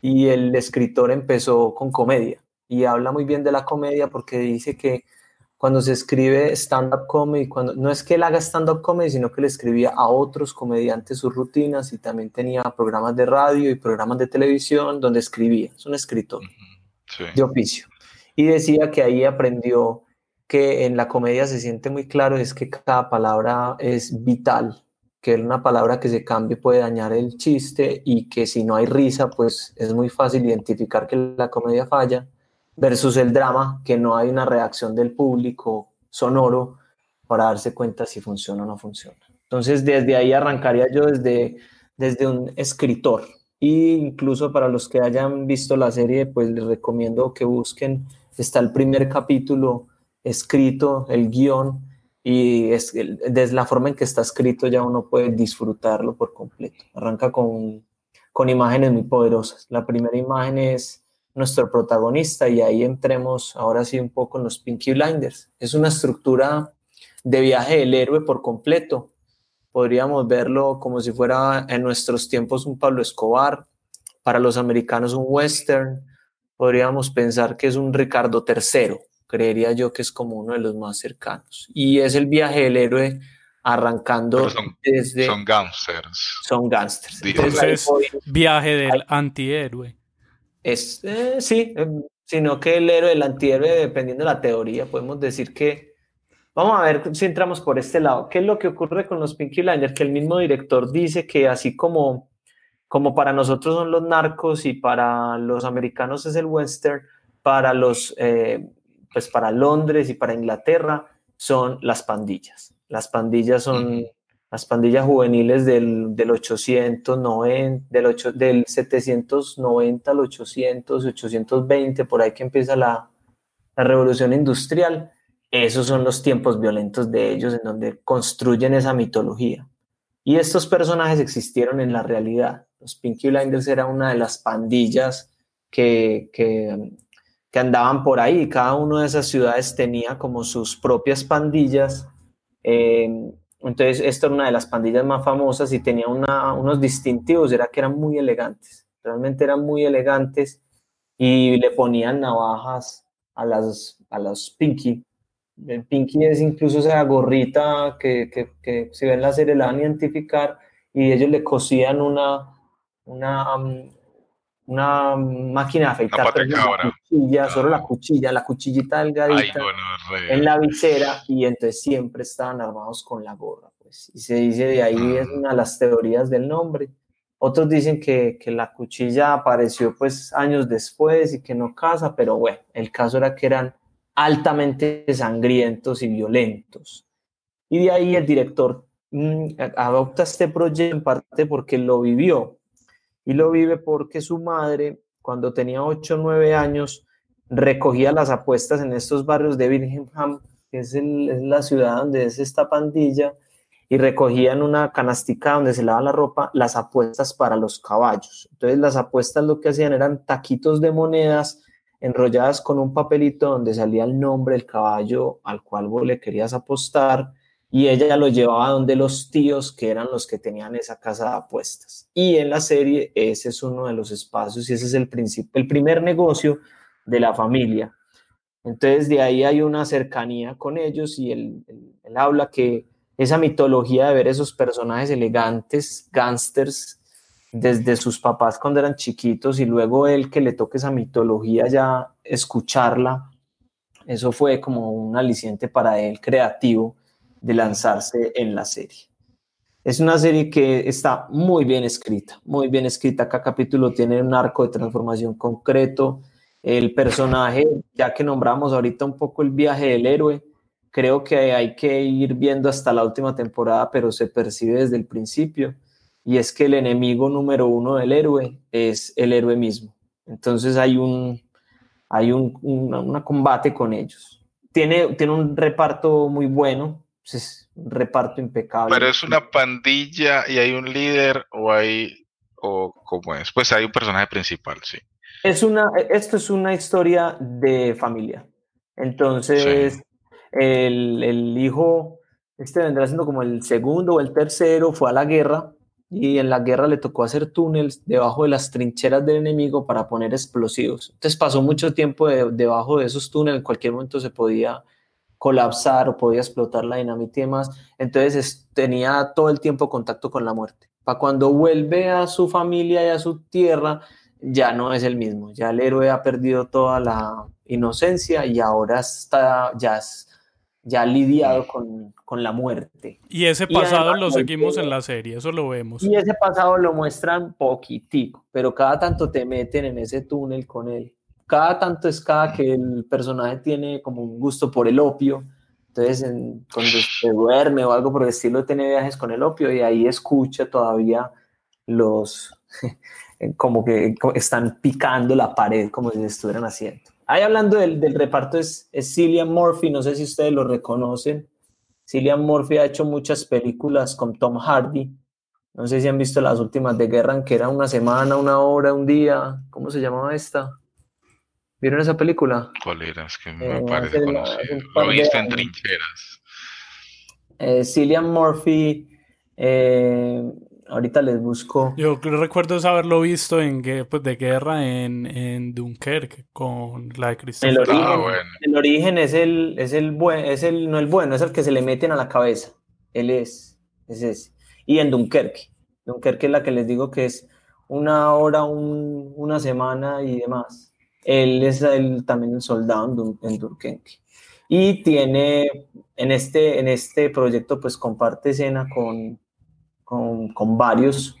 y el escritor empezó con comedia y habla muy bien de la comedia porque dice que cuando se escribe stand-up comedy, cuando, no es que él haga stand-up comedy, sino que le escribía a otros comediantes sus rutinas y también tenía programas de radio y programas de televisión donde escribía. Es un escritor de oficio. Y decía que ahí aprendió que en la comedia se siente muy claro es que cada palabra es vital, que una palabra que se cambie puede dañar el chiste y que si no hay risa, pues es muy fácil identificar que la comedia falla versus el drama, que no hay una reacción del público sonoro para darse cuenta si funciona o no funciona. Entonces, desde ahí arrancaría yo desde, desde un escritor. E incluso para los que hayan visto la serie, pues les recomiendo que busquen, está el primer capítulo escrito, el guion, y es, desde la forma en que está escrito ya uno puede disfrutarlo por completo. Arranca con, con imágenes muy poderosas. La primera imagen es nuestro protagonista y ahí entremos ahora sí un poco en los Pinky Blinders. Es una estructura de viaje del héroe por completo. Podríamos verlo como si fuera en nuestros tiempos un Pablo Escobar, para los americanos un western, podríamos pensar que es un Ricardo III, creería yo que es como uno de los más cercanos. Y es el viaje del héroe arrancando desde... Son gangsters. Son gangsters. Entonces, viaje del antihéroe. Es, eh, sí, em, sino que el héroe, el antihéroe, dependiendo de la teoría, podemos decir que, vamos a ver si entramos por este lado, ¿qué es lo que ocurre con los Pinky Blinders? Que el mismo director dice que así como, como para nosotros son los narcos y para los americanos es el western, para los, eh, pues para Londres y para Inglaterra son las pandillas. Las pandillas son las pandillas juveniles del, del 890, del, 8, del 790 al 800, 820, por ahí que empieza la, la revolución industrial, esos son los tiempos violentos de ellos en donde construyen esa mitología. Y estos personajes existieron en la realidad. Los Pinky Blinders era una de las pandillas que, que, andaban por ahí. Cada una de esas ciudades tenía como sus propias pandillas. Eh, entonces, esta era una de las pandillas más famosas y tenía unos distintivos, era que eran muy elegantes, realmente eran muy elegantes y le ponían navajas a las a los Pinky. El Pinky es incluso esa gorrita que, que, que si ven la serie la van a identificar y ellos le cosían una, una, una máquina de afeitar, cuchilla, solo la cuchilla, la cuchillita delgadita en la visera y entonces siempre estaban armados con la gorra, pues. Y se dice de ahí es una de las teorías del nombre. Otros dicen que, que, la cuchilla apareció pues años después y que no casa, pero bueno, el caso era que eran altamente sangrientos y violentos. Y de ahí el director mm, adopta este proyecto en parte porque lo vivió y lo vive porque su madre, cuando tenía 8 o 9 años, recogía las apuestas en estos barrios de Birmingham, que es, la ciudad donde es esta pandilla, y recogían una canastica donde se lava la ropa, las apuestas para los caballos. Entonces las apuestas lo que hacían eran taquitos de monedas enrolladas con un papelito donde salía el nombre del caballo al cual vos le querías apostar y ella lo llevaba donde los tíos que eran los que tenían esa casa de apuestas. Y en la serie ese es uno de los espacios y ese es el, el primer negocio de la familia. Entonces de ahí hay una cercanía con ellos y él, habla que esa mitología de ver esos personajes elegantes, gángsters, desde sus papás cuando eran chiquitos y luego él que le toque esa mitología ya escucharla, eso fue como un aliciente para él creativo de lanzarse en la serie. Es una serie que está muy bien escrita, muy bien escrita. Cada capítulo tiene un arco de transformación concreto. El personaje, ya que nombramos ahorita un poco el viaje del héroe, creo que hay que ir viendo hasta la última temporada, pero se percibe desde el principio. Y es que el enemigo número uno del héroe es el héroe mismo. Entonces hay un, hay un, un combate con ellos. Tiene, tiene un reparto muy bueno, pues, es un reparto impecable. Pero es una pandilla y hay un líder o hay, o cómo es, pues hay un personaje principal, sí. Es una, esto es una historia de familia. Entonces, el, el, hijo Este vendrá siendo como el segundo o el tercero, fue a la guerra y en la guerra le tocó hacer túneles debajo de las trincheras del enemigo para poner explosivos. Entonces pasó mucho tiempo debajo de esos túneles, en cualquier momento se podía colapsar o podía explotar la dinamita y demás. Entonces tenía todo el tiempo contacto con la muerte. Para cuando vuelve a su familia y a su tierra, ya no es el mismo. Ya el héroe ha perdido toda la inocencia y ahora está ya, ya lidiado con, con la muerte. Y ese pasado lo seguimos en la serie, eso lo vemos. Y ese pasado lo muestran poquitico, pero cada tanto te meten en ese túnel con él. Cada tanto es cada que el personaje tiene como un gusto por el opio. Entonces, cuando se duerme o algo por el estilo, tiene viajes con el opio y ahí escucha todavía los, como que están picando la pared como si estuvieran haciendo. Ahí hablando del, del reparto es, es Cillian Murphy, no sé si ustedes lo reconocen Cillian Murphy ha hecho muchas películas con Tom Hardy. No sé si han visto las últimas de Guerra, que era una semana, una hora, un día. ¿Cómo se llamaba esta? ¿Vieron esa película? ¿Cuál era? Es que me eh, parece conocido. Lo viste en trincheras. Eh, Cillian Murphy eh, ahorita les busco. Yo recuerdo haberlo visto en pues, de guerra en, en Dunkerque con la de Christopher. El origen, ah, el origen es el, es el buen, es el, no el bueno, es el que se le meten a la cabeza. Él es, es ese. Y en Dunkerque. Dunkerque es la que les digo que es una hora, un, una semana y demás. Él es el, también el soldado en, Dunkerque. Y tiene, en este, en este proyecto, pues comparte escena con, con, con varios,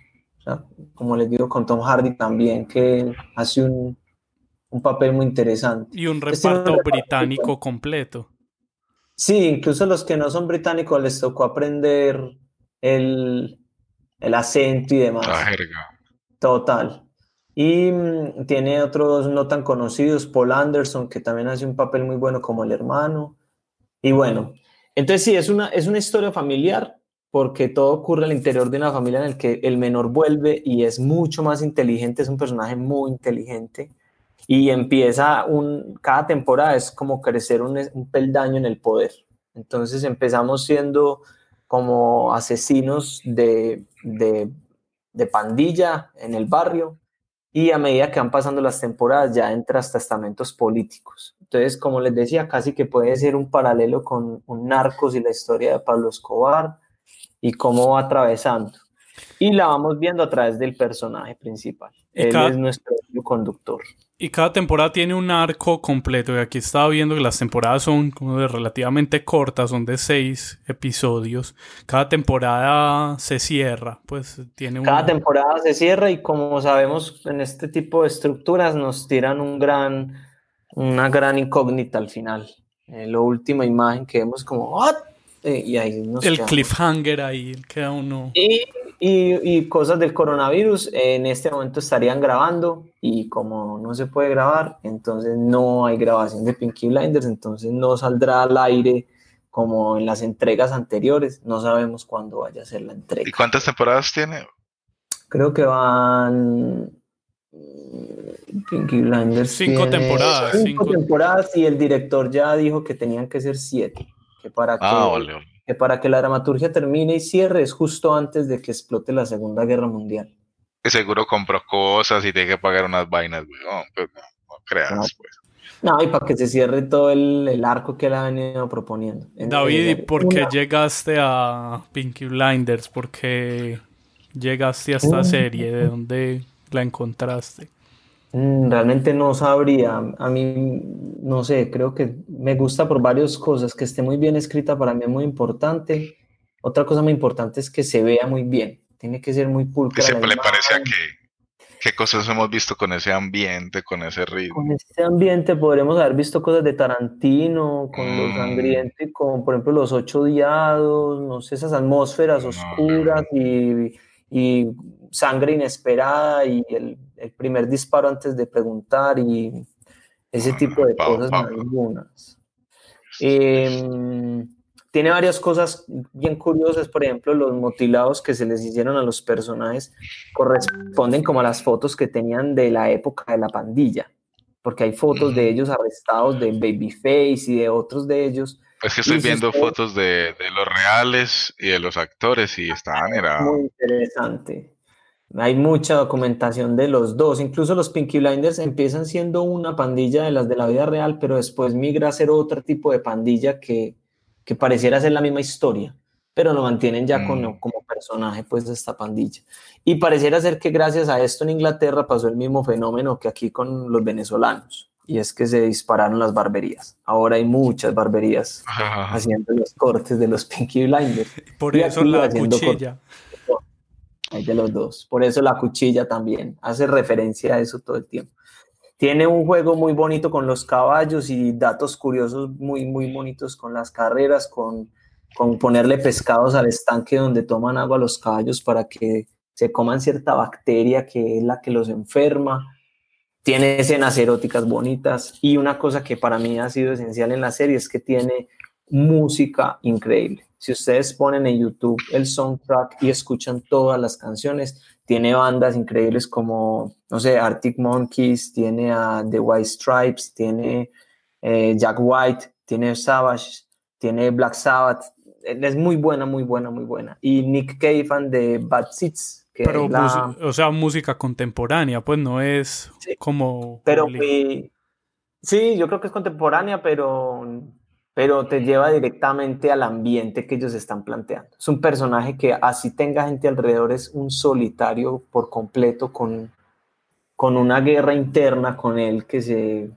como les digo, con Tom Hardy también, que hace un, un papel muy interesante. Y un reparto británico completo. Sí, incluso los que no son británicos les tocó aprender el, el acento y demás. La jerga. Total. Y mm, tiene otros no tan conocidos, Paul Anderson, que también hace un papel muy bueno como el hermano. Y bueno, entonces sí, es una, es una historia familiar porque todo ocurre al interior de una familia en la que el menor vuelve y es mucho más inteligente, es un personaje muy inteligente y empieza un, cada temporada es como crecer un, un peldaño en el poder. Entonces empezamos siendo como asesinos de, de, de, pandilla en el barrio y a medida que van pasando las temporadas ya entra hasta estamentos políticos. Entonces, como les decía, casi que puede ser un paralelo con un Narcos y la historia de Pablo Escobar y cómo va atravesando. Y la vamos viendo a través del personaje principal. Él es nuestro conductor. Y cada temporada tiene un arco completo. Y aquí estaba viendo que las temporadas son como de relativamente cortas, son de seis episodios. Cada temporada se cierra, pues tiene Cada temporada se cierra y como sabemos en este tipo de estructuras nos tiran un gran, una gran incógnita al final. Eh, la última imagen que vemos como, y ahí el cliffhanger ahí queda uno. Y, y, y, cosas del coronavirus en este momento estarían grabando y como no se puede grabar, entonces no hay grabación de Pinky Blinders, entonces no saldrá al aire como en las entregas anteriores. No sabemos cuándo vaya a ser la entrega. ¿Y cuántas temporadas tiene? Creo que van Pinky Blinders. Cinco temporadas. Cinco, temporadas y el director ya dijo que tenían que ser siete que para, ah, que, para que la dramaturgia termine y cierre es justo antes de que explote la Segunda Guerra Mundial. Que seguro compró cosas y tiene que pagar unas vainas, pues, no, creas, no. pues. No, y para que se cierre todo el, el arco que él ha venido proponiendo. David, ¿y por qué llegaste a Pinky Blinders? ¿Por qué llegaste a esta serie? ¿De dónde la encontraste? Mm, realmente no sabría. A mí, no sé, creo que me gusta por varias cosas. Que esté muy bien escrita para mí es muy importante. Otra cosa muy importante es que se vea muy bien. Tiene que ser muy pulcra. ¿Qué le parece a qué? ¿Qué cosas hemos visto con ese ambiente, con ese ritmo? Con ese ambiente podremos haber visto cosas de Tarantino, con los mm. sangrientos, con por ejemplo los ocho diados, no sé, esas atmósferas oscuras y, y sangre inesperada y el el primer disparo antes de preguntar y ese tipo de cosas algunas. Em, tiene varias cosas bien curiosas, por ejemplo, los mutilados que se les hicieron a los personajes corresponden como a las fotos que tenían de la época de la pandilla, porque hay fotos de ellos arrestados de Babyface y de otros de ellos. Es que estoy viendo fotos de, los reales y de los actores y están, era... Muy interesante. Hay mucha documentación de los dos. Incluso los Pinky Blinders empiezan siendo una pandilla de las de la vida real, pero después migra a ser otro tipo de pandilla que, que pareciera ser la misma historia, pero lo mantienen ya como, mm. como personaje pues de esta pandilla. Y pareciera ser que gracias a esto en Inglaterra pasó el mismo fenómeno que aquí con los venezolanos y es que se dispararon las barberías. Ahora hay muchas barberías haciendo los cortes de los Pinky Blinders. Por eso la cuchilla. Hay de los dos. Por eso la cuchilla también hace referencia a eso todo el tiempo. Tiene un juego muy bonito con los caballos y datos curiosos muy, muy bonitos con las carreras, con, con ponerle pescados al estanque donde toman agua los caballos para que se coman cierta bacteria que es la que los enferma tiene escenas eróticas bonitas y una cosa que para mí ha sido esencial en la serie es que tiene música increíble. Si ustedes ponen en YouTube el soundtrack y escuchan todas las canciones, tiene bandas increíbles como, no sé, Arctic Monkeys, tiene a The White Stripes, tiene eh, Jack White, tiene Savage, tiene Black Sabbath. Es muy buena, muy buena, muy buena. Y Nick Cave de Bad Seeds, pero, o sea, música contemporánea, pues no es como... Pero sí, yo creo que es contemporánea, pero, pero te lleva directamente al ambiente que ellos están planteando. Es un personaje que así tenga gente alrededor, es un solitario por completo con, con una guerra interna con él que se,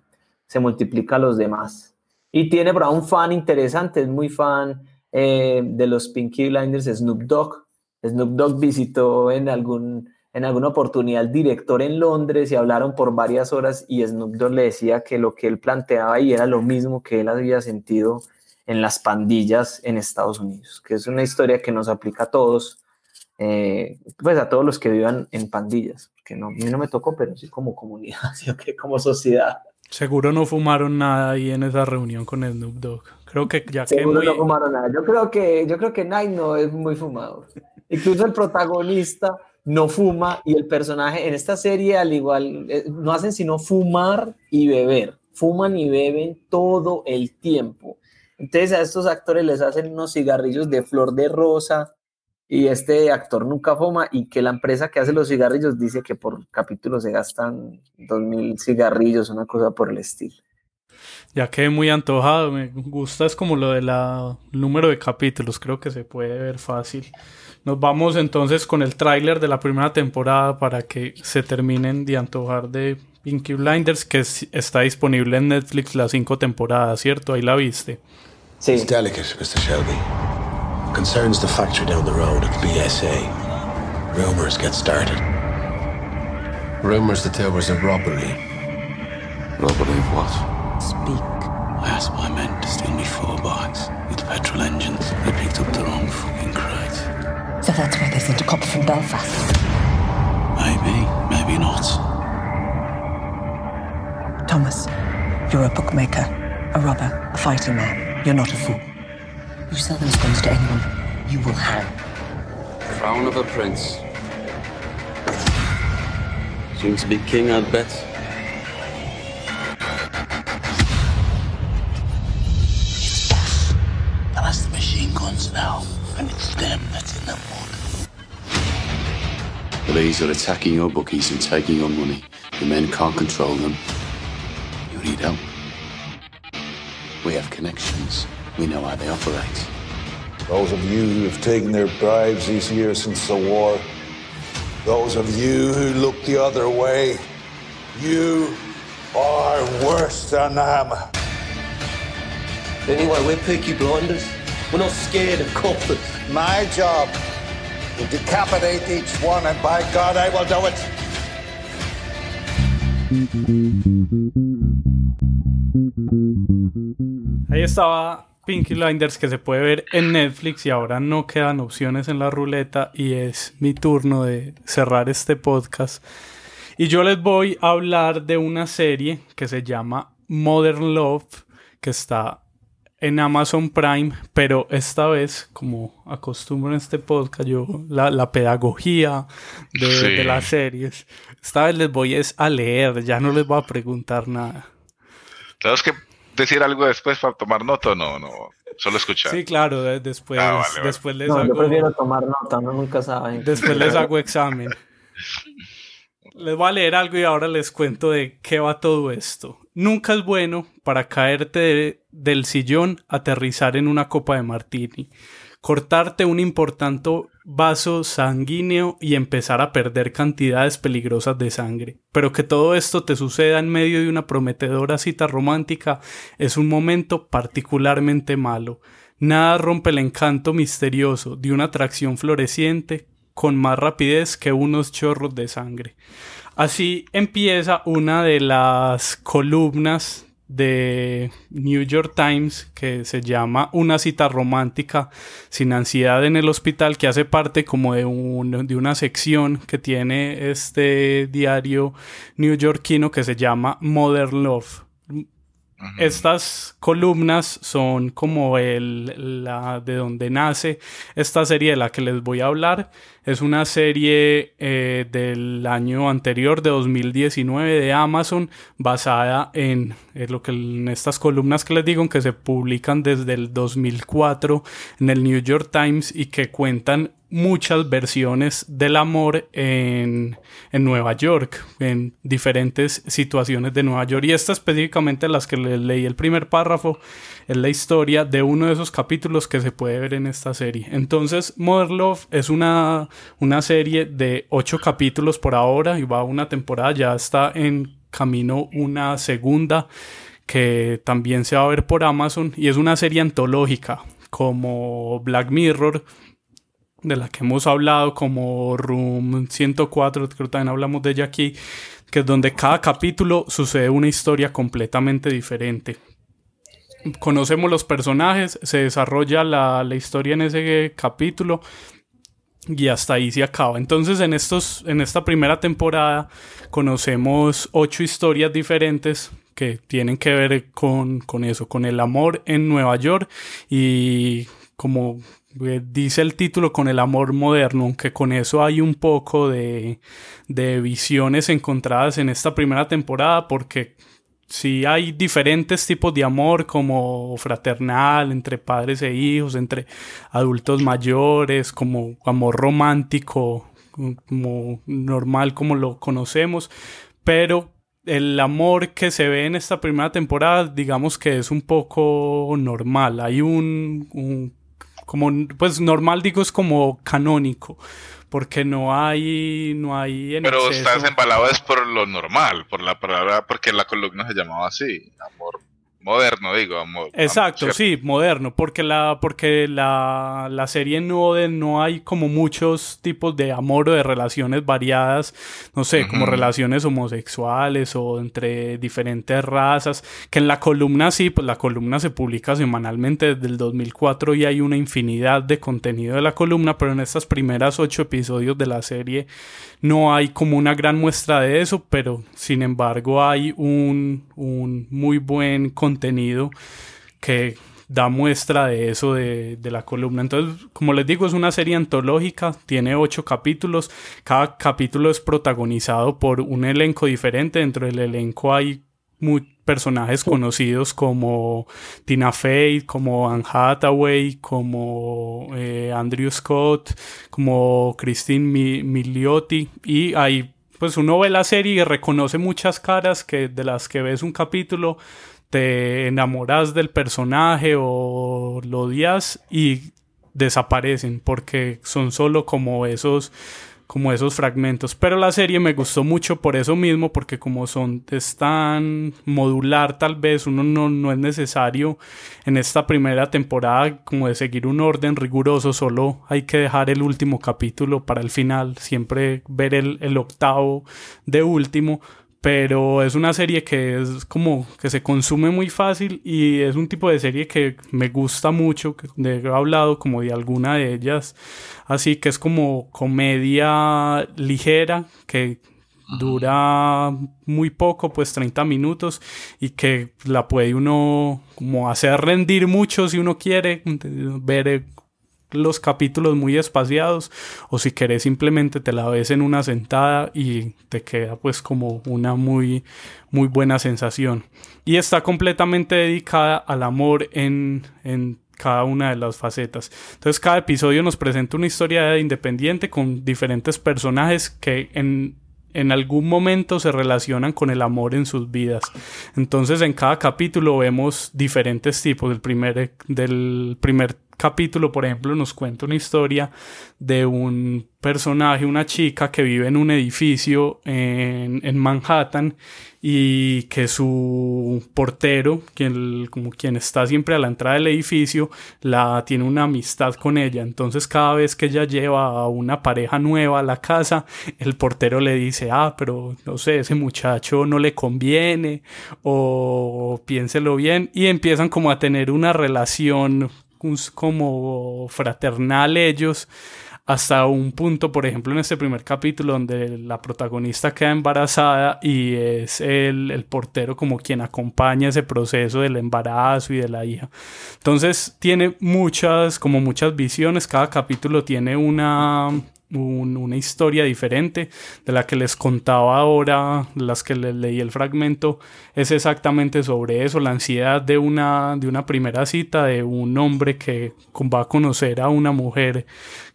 se multiplica a los demás. Y tiene para un fan interesante, es muy fan eh, de los Pinky Blinders, Snoop Dogg, Snoop Dogg visitó en, algún, en alguna oportunidad al director en Londres y hablaron por varias horas y Snoop Dogg le decía que lo que él planteaba ahí era lo mismo que él había sentido en las pandillas en Estados Unidos, que es una historia que nos aplica a todos, eh, pues a todos los que vivan en pandillas, que no, a mí no me tocó, pero sí como comunidad, ¿sí? como sociedad. Seguro no fumaron nada ahí en esa reunión con Snoop Dogg. Creo que ya que muy... no fumaron nada. Yo creo que yo creo que Nike no es muy fumado. Incluso el protagonista no fuma y el personaje en esta serie al igual eh, no hacen sino fumar y beber. Fuman y beben todo el tiempo. Entonces a estos actores les hacen unos cigarrillos de flor de rosa y este actor nunca fuma y que la empresa que hace los cigarrillos dice que por capítulo se gastan dos mil cigarrillos, una cosa por el estilo. Ya quedé muy antojado, me gusta es como lo del número de capítulos, creo que se puede ver fácil. Nos vamos entonces con el tráiler de la primera temporada para que se terminen de antojar de Pinky Blinders, que está disponible en Netflix las cinco temporadas, ¿cierto? Ahí la viste. Sí. It's delicate, Mr. Shelby. Concerns the factory down the road at BSA. Rumors get started. Rumors that there was a robbery. Robbery of what? Speak. I asked my men to steal me four bikes with petrol engines. They picked up the wrong fucking crate. So that's why they sent a cop from Belfast. Maybe, maybe not. Thomas, you're a bookmaker, a robber, a fighting man. You're not a fool. You sell those guns to anyone, you will hang. Crown of a prince. Soon to be king, I'd bet. Machine now. And it's them that's in the mud. Police are attacking your bookies and taking your money. The men can't control them. You need help. We have connections. We know how they operate. Those of you who have taken their bribes these years since the war, those of you who look the other way, you are worse than them. Anyway, we're Peaky Blinders. We're not scared of. My job will decapitate each one, and by God, I will do it. Ahí estaba Pinky Blinders que se puede ver en Netflix y ahora no quedan opciones en la ruleta y es mi turno de cerrar este podcast. Y yo les voy a hablar de una serie que se llama Modern Love que está en Amazon Prime, pero esta vez, como acostumbro en este podcast, yo la, pedagogía de, las series, esta vez les voy a leer, ya no les voy a preguntar nada. Sabes que decir algo después para tomar nota o no? No, solo escuchar. Sí, claro, después, ah, después les no, Yo prefiero tomar nota, no nunca saben. Después les hago examen. Les voy a leer algo y ahora les cuento de qué va todo esto. Nunca es bueno para caerte del sillón aterrizar en una copa de martini cortarte un importante vaso sanguíneo y empezar a perder cantidades peligrosas de sangre. Pero que todo esto te suceda en medio de una prometedora cita romántica es un momento particularmente malo. Nada rompe el encanto misterioso de una atracción floreciente con más rapidez que unos chorros de sangre. Así empieza una de las columnas de New York Times que se llama Una cita romántica sin ansiedad en el hospital que hace parte como de, un, de una sección que tiene este diario newyorkino que se llama Modern Love. Estas columnas son como el, la de donde nace esta serie de la que les voy a hablar. Es una serie eh, del año anterior, de 2019, de Amazon, basada en, lo que, en estas columnas que les digo, que se publican desde el 2004 en el New York Times y que cuentan muchas versiones del amor en, en, Nueva York, en diferentes situaciones de Nueva York. Y esta específicamente las que le leí el primer párrafo es la historia de uno de esos capítulos que se puede ver en esta serie. Entonces, Mother Love es una, una serie de ocho capítulos por ahora y va una temporada, ya está en camino una segunda que también se va a ver por Amazon y es una serie antológica como Black Mirror de la que hemos hablado como Room 104, creo que también hablamos de ella aquí, que es donde cada capítulo sucede una historia completamente diferente. Conocemos los personajes, se desarrolla la, la historia en ese capítulo y hasta ahí se acaba. Entonces en, estos, en esta primera temporada conocemos ocho historias diferentes que tienen que ver con, con eso, con el amor en Nueva York y como dice el título con el amor moderno, aunque con eso hay un poco de, de visiones encontradas en esta primera temporada, porque si hay diferentes tipos de amor, como fraternal, entre padres e hijos, entre adultos mayores, como amor romántico, como normal, como lo conocemos, pero el amor que se ve en esta primera temporada, digamos que es un poco normal. Hay un como pues normal digo es como canónico porque no hay no hay pero estás embalado es por lo normal por la palabra porque la columna se llamaba así amor Moderno, digo. Exacto, sí, moderno, porque la, porque la, la serie no, de, no hay como muchos tipos de amor o de relaciones variadas, no sé, como relaciones homosexuales o entre diferentes razas, que en la columna sí, pues la columna se publica semanalmente desde el 2004 y hay una infinidad de contenido de la columna, pero en estas primeras ocho episodios de la serie no hay como una gran muestra de eso, pero sin embargo hay un, un muy buen contenido que da muestra de eso de, la columna. Entonces, como les digo, es una serie antológica, tiene ocho capítulos, cada capítulo es protagonizado por un elenco diferente, dentro del elenco hay personajes conocidos como Tina Fey, como Anne Hathaway, como eh, Andrew Scott, como Christine Milioti y hay pues uno ve la serie y reconoce muchas caras que de las que ves un capítulo te enamoras del personaje o lo odias y desaparecen porque son solo como esos como esos fragmentos. Pero la serie me gustó mucho por eso mismo porque como son tan modular tal vez uno no, no es necesario en esta primera temporada como de seguir un orden riguroso solo hay que dejar el último capítulo para el final siempre ver el, el octavo de último pero es una serie que es como que se consume muy fácil y es un tipo de serie que me gusta mucho, que he hablado como de alguna de ellas, así que es como comedia ligera que dura muy poco, pues 30 minutos y que la puede uno como hacer rendir mucho si uno quiere ver los capítulos muy espaciados o si querés simplemente te la ves en una sentada y te queda pues como una muy muy buena sensación y está completamente dedicada al amor en, en cada una de las facetas. Entonces cada episodio nos presenta una historia independiente con diferentes personajes que en en algún momento se relacionan con el amor en sus vidas. Entonces en cada capítulo vemos diferentes tipos. El primer, del primer capítulo, por ejemplo, nos cuenta una historia de un personaje, una chica que vive en un edificio en, en Manhattan y que su portero, quien, como quien está siempre a la entrada del edificio, la tiene una amistad con ella. Entonces cada vez que ella lleva a una pareja nueva a la casa, el portero le dice, ah, pero no sé, ese muchacho no le conviene o piénselo bien y empiezan como a tener una relación como fraternal ellos hasta un punto, por ejemplo, en este primer capítulo donde la protagonista queda embarazada y es el, el, portero como quien acompaña ese proceso del embarazo y de la hija. Entonces tiene muchas, como muchas visiones, cada capítulo tiene una, una historia diferente de la que les contaba ahora, las que les leí el fragmento, es exactamente sobre eso, la ansiedad de una, de una primera cita de un hombre que va a conocer a una mujer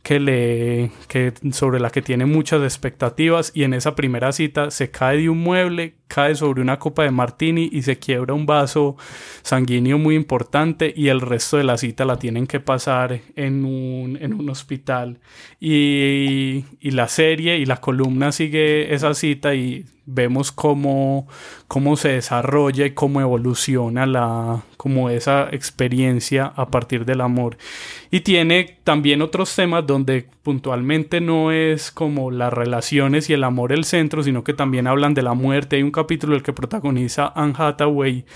que le que sobre la que tiene muchas expectativas y en esa primera cita se cae de un mueble, cae sobre una copa de martini y se quiebra un vaso sanguíneo muy importante y el resto de la cita la tienen que pasar en un, en un hospital. Y, y la serie y la columna sigue esa cita y vemos cómo, cómo se desarrolla y cómo evoluciona la, como esa experiencia a partir del amor. Y tiene también otros temas donde puntualmente no es como las relaciones y el amor el centro, sino que también hablan de la muerte. Hay un capítulo el que protagoniza Anne Hathaway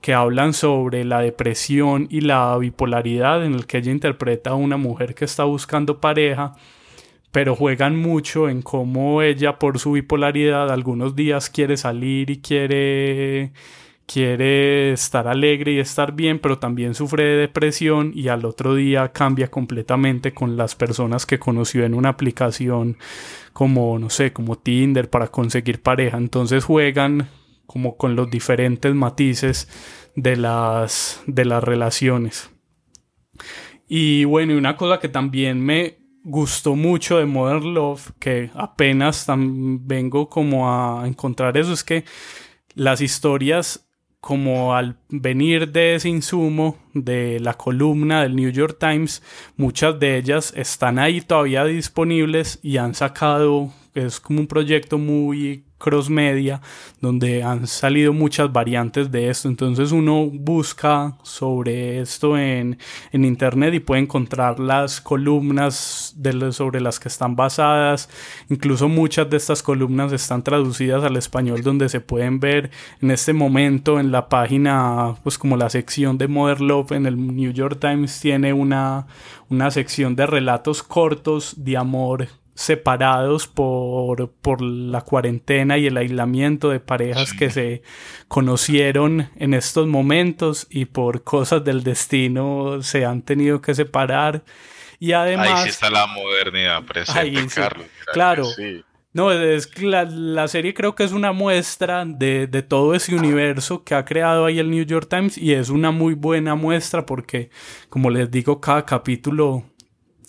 que hablan sobre la depresión y la bipolaridad en el que ella interpreta a una mujer que está buscando pareja pero juegan mucho en cómo ella por su bipolaridad algunos días quiere salir y quiere quiere estar alegre y estar bien, pero también sufre de depresión y al otro día cambia completamente con las personas que conoció en una aplicación como no sé, como Tinder para conseguir pareja. Entonces juegan como con los diferentes matices de las de las relaciones. Y bueno, y una cosa que también me gustó mucho de Modern Love, que apenas vengo como a encontrar eso, es que las historias como al venir de ese insumo de la columna del New York Times, muchas de ellas están ahí todavía disponibles y han sacado, es como un proyecto muy cross media donde han salido muchas variantes de esto. Entonces uno busca sobre esto en, en internet y puede encontrar las columnas sobre las que están basadas. Incluso muchas de estas columnas están traducidas al español donde se pueden ver en este momento en la página pues como la sección de Modern Love en el New York Times tiene una, una sección de relatos cortos de amor separados por, por la cuarentena y el aislamiento de parejas que se conocieron en estos momentos y por cosas del destino se han tenido que separar. Y además... Ahí sí está la modernidad presente, Carlos. Claro. No, es la, la, serie creo que es una muestra de, de, todo ese universo que ha creado ahí el New York Times y es una muy buena muestra porque, como les digo, cada capítulo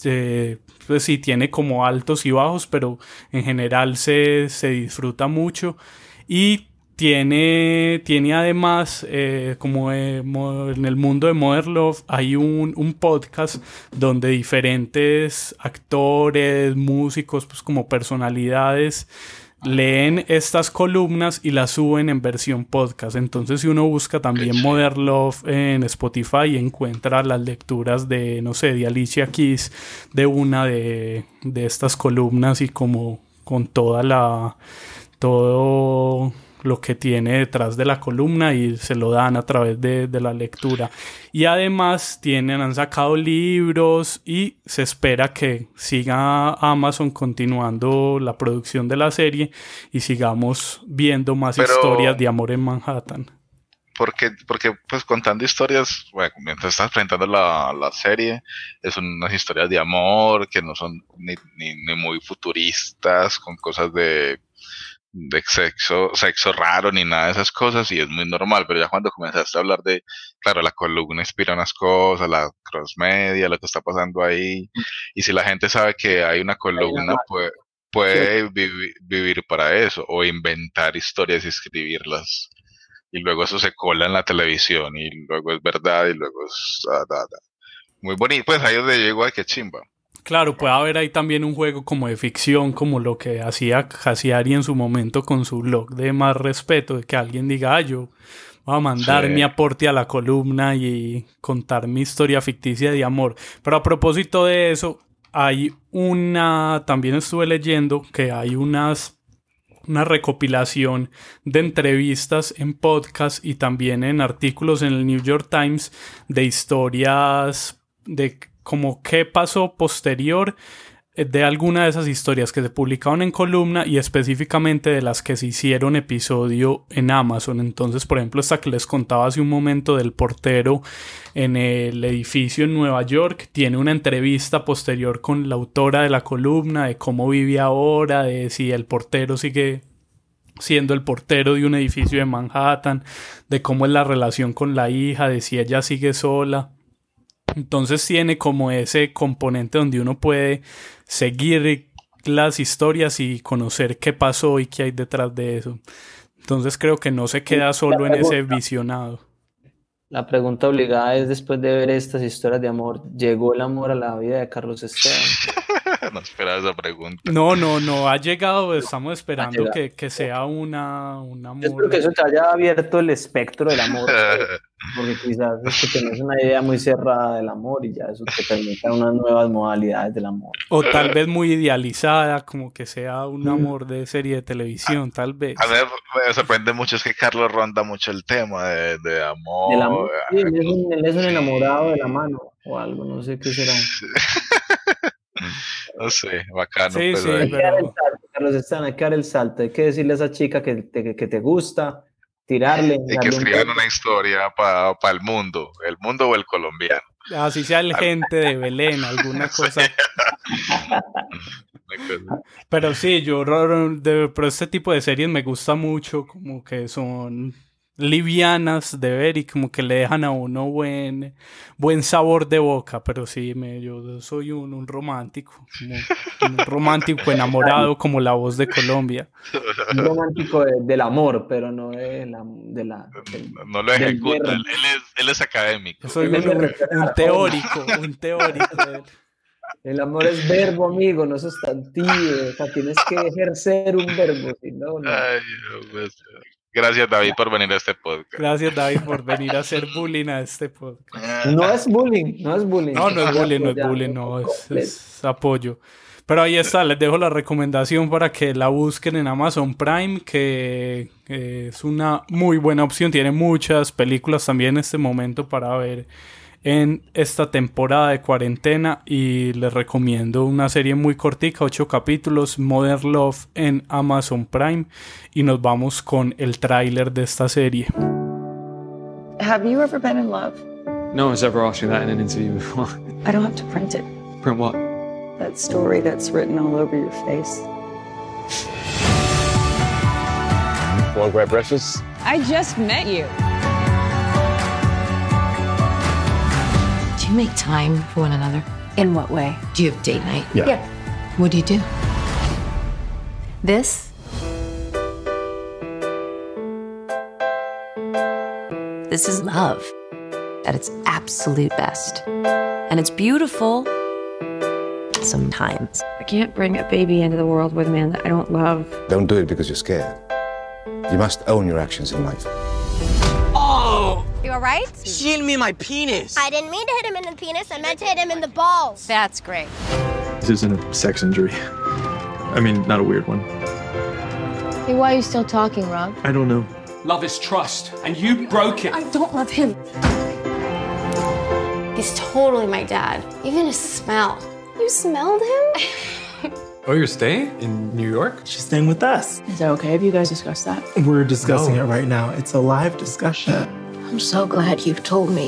eh, pues sí tiene como altos y bajos, pero en general se, disfruta mucho. Y tiene, tiene además, eh, como en el mundo de Modern Love, hay un, un, podcast donde diferentes actores, músicos, pues como personalidades leen estas columnas y las suben en versión podcast. Entonces, si uno busca también Modern Love en Spotify, encuentra las lecturas de, no sé, de Alicia Keys, de una de, de estas columnas y como con toda la. todo lo que tiene detrás de la columna y se lo dan a través de, la lectura. Y además tienen, han sacado libros y se espera que siga Amazon continuando la producción de la serie y sigamos viendo más historias de amor en Manhattan. porque, porque pues contando historias, bueno, mientras estás presentando la, la serie, es unas historias de amor que no son ni, ni, ni muy futuristas, con cosas de de sexo, sexo raro ni nada de esas cosas y es muy normal, pero ya cuando comenzaste a hablar de, claro, la columna inspira unas cosas, la cross media, lo que está pasando ahí, y si la gente sabe que hay una columna, puede, puede vivir para eso, o inventar historias y escribirlas, y luego eso se cola en la televisión, y luego es verdad, y luego es... muy bonito, pues ahí donde llego, ay, qué chimba. Claro, puede haber ahí también un juego como de ficción, como lo que hacía Hasiari en su momento con su blog de más respeto, de que alguien diga, ah, yo voy a mandar mi aporte a la columna y contar mi historia ficticia de amor. Pero a propósito de eso, hay una, también estuve leyendo que hay unas una recopilación de entrevistas en podcast y también en artículos en el New York Times de historias de como qué pasó posterior eh, de alguna de esas historias que se publicaron en columna y específicamente de las que se hicieron episodio en Amazon. Entonces, por ejemplo, esta que les contaba hace un momento del portero en el edificio en Nueva York, tiene una entrevista posterior con la autora de la columna de cómo vive ahora, de si el portero sigue siendo el portero de un edificio de Manhattan, de cómo es la relación con la hija, de si ella sigue sola. Entonces tiene como ese componente donde uno puede seguir las historias y conocer qué pasó y qué hay detrás de eso. Entonces creo que no se queda solo en ese visionado. La pregunta obligada es después de ver estas historias de amor, ¿llegó el amor a la vida de Carlos Esteban? no esperaba esa pregunta. No, no, no, ha llegado, estamos esperando que, que, sea una, un amor. espero que eso te haya abierto el espectro del amor, porque quizás es que tenés una idea muy cerrada del amor y ya eso te permite unas nuevas modalidades del amor. O tal vez muy idealizada, como que sea un amor de serie de televisión, tal vez. A ver, me sorprende mucho es que Carlos ronda mucho el tema de, de amor. Del amor, sí, él es, un, él es un enamorado de la mano o algo, no sé qué será. No sé, bacano. Sí, sí, hay, que dar el salto, Carlos Están, hay que dar el salto. Hay que decirle a esa chica que te, que te gusta, tirarle. Y que escriban una historia para el mundo, el mundo o el colombiano. Así sea el gente de Belén, alguna cosa. pero sí, yo, pero este tipo de series me gusta mucho, como que son livianas de ver y como que le dejan a uno buen, buen sabor de boca, pero sí, me, yo soy un, romántico, un romántico enamorado como la voz de Colombia. Un romántico del amor, pero no de la... De la no, lo ejecuta, él es, él es académico. soy un, teórico, un teórico. El amor es verbo, amigo, no sustantivo. O sea, tienes que ejercer un verbo, si no, no. Ay, pues, Gracias David por venir a este podcast. Gracias David por venir a hacer bullying a este podcast. No es bullying, no es bullying. No, no es bullying, no es bullying, no, es, apoyo. Pero ahí está, les dejo la recomendación para que la busquen en Amazon Prime, que es una muy buena opción. Tiene muchas películas también en este momento para ver en esta temporada de cuarentena y les recomiendo una serie muy cortica, ocho capítulos, Modern Love en Amazon Prime y nos vamos con el tráiler de esta serie. Have you ever been in love? No one's ever asked me that in an interview before. I don't have to print it. Print what? That story that's written all over your face. Want to grab breakfast? I just met you. You make time for one another? In what way? Do you have date night? Yeah. yeah. What do you do? This? This is love at its absolute best. And it's beautiful sometimes. I can't bring a baby into the world with a man that I don't love. Don't do it because you're scared. You must own your actions in life. You all right? She hit me in my penis. I didn't mean to hit him in the penis. I meant to hit him in the balls. That's great. This isn't a sex injury. I mean, not a weird one. Hey, why are you still talking, Rob? I don't know. Love is trust, and you broke it. I don't love him. He's totally my dad. Even his smell. You smelled him? oh, you're staying in New York? She's staying with us. Is it okay if you guys discuss that? We're discussing no. it right now. It's a live discussion. I'm so glad you've told me.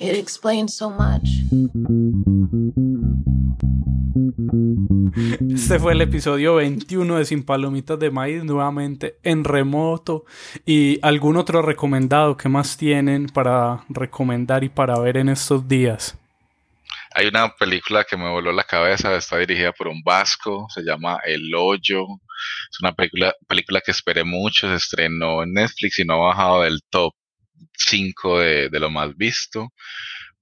It explains so much. Este fue el episodio 21 de Sin Palomitas de Maíz, nuevamente en remoto. ¿Y algún otro recomendado que más tienen para recomendar y para ver en estos días? Hay una película que me voló la cabeza, está dirigida por un vasco, se llama El Hoyo. Es una película, película que esperé mucho, se estrenó en Netflix y no ha bajado del top 5 de, de lo más visto,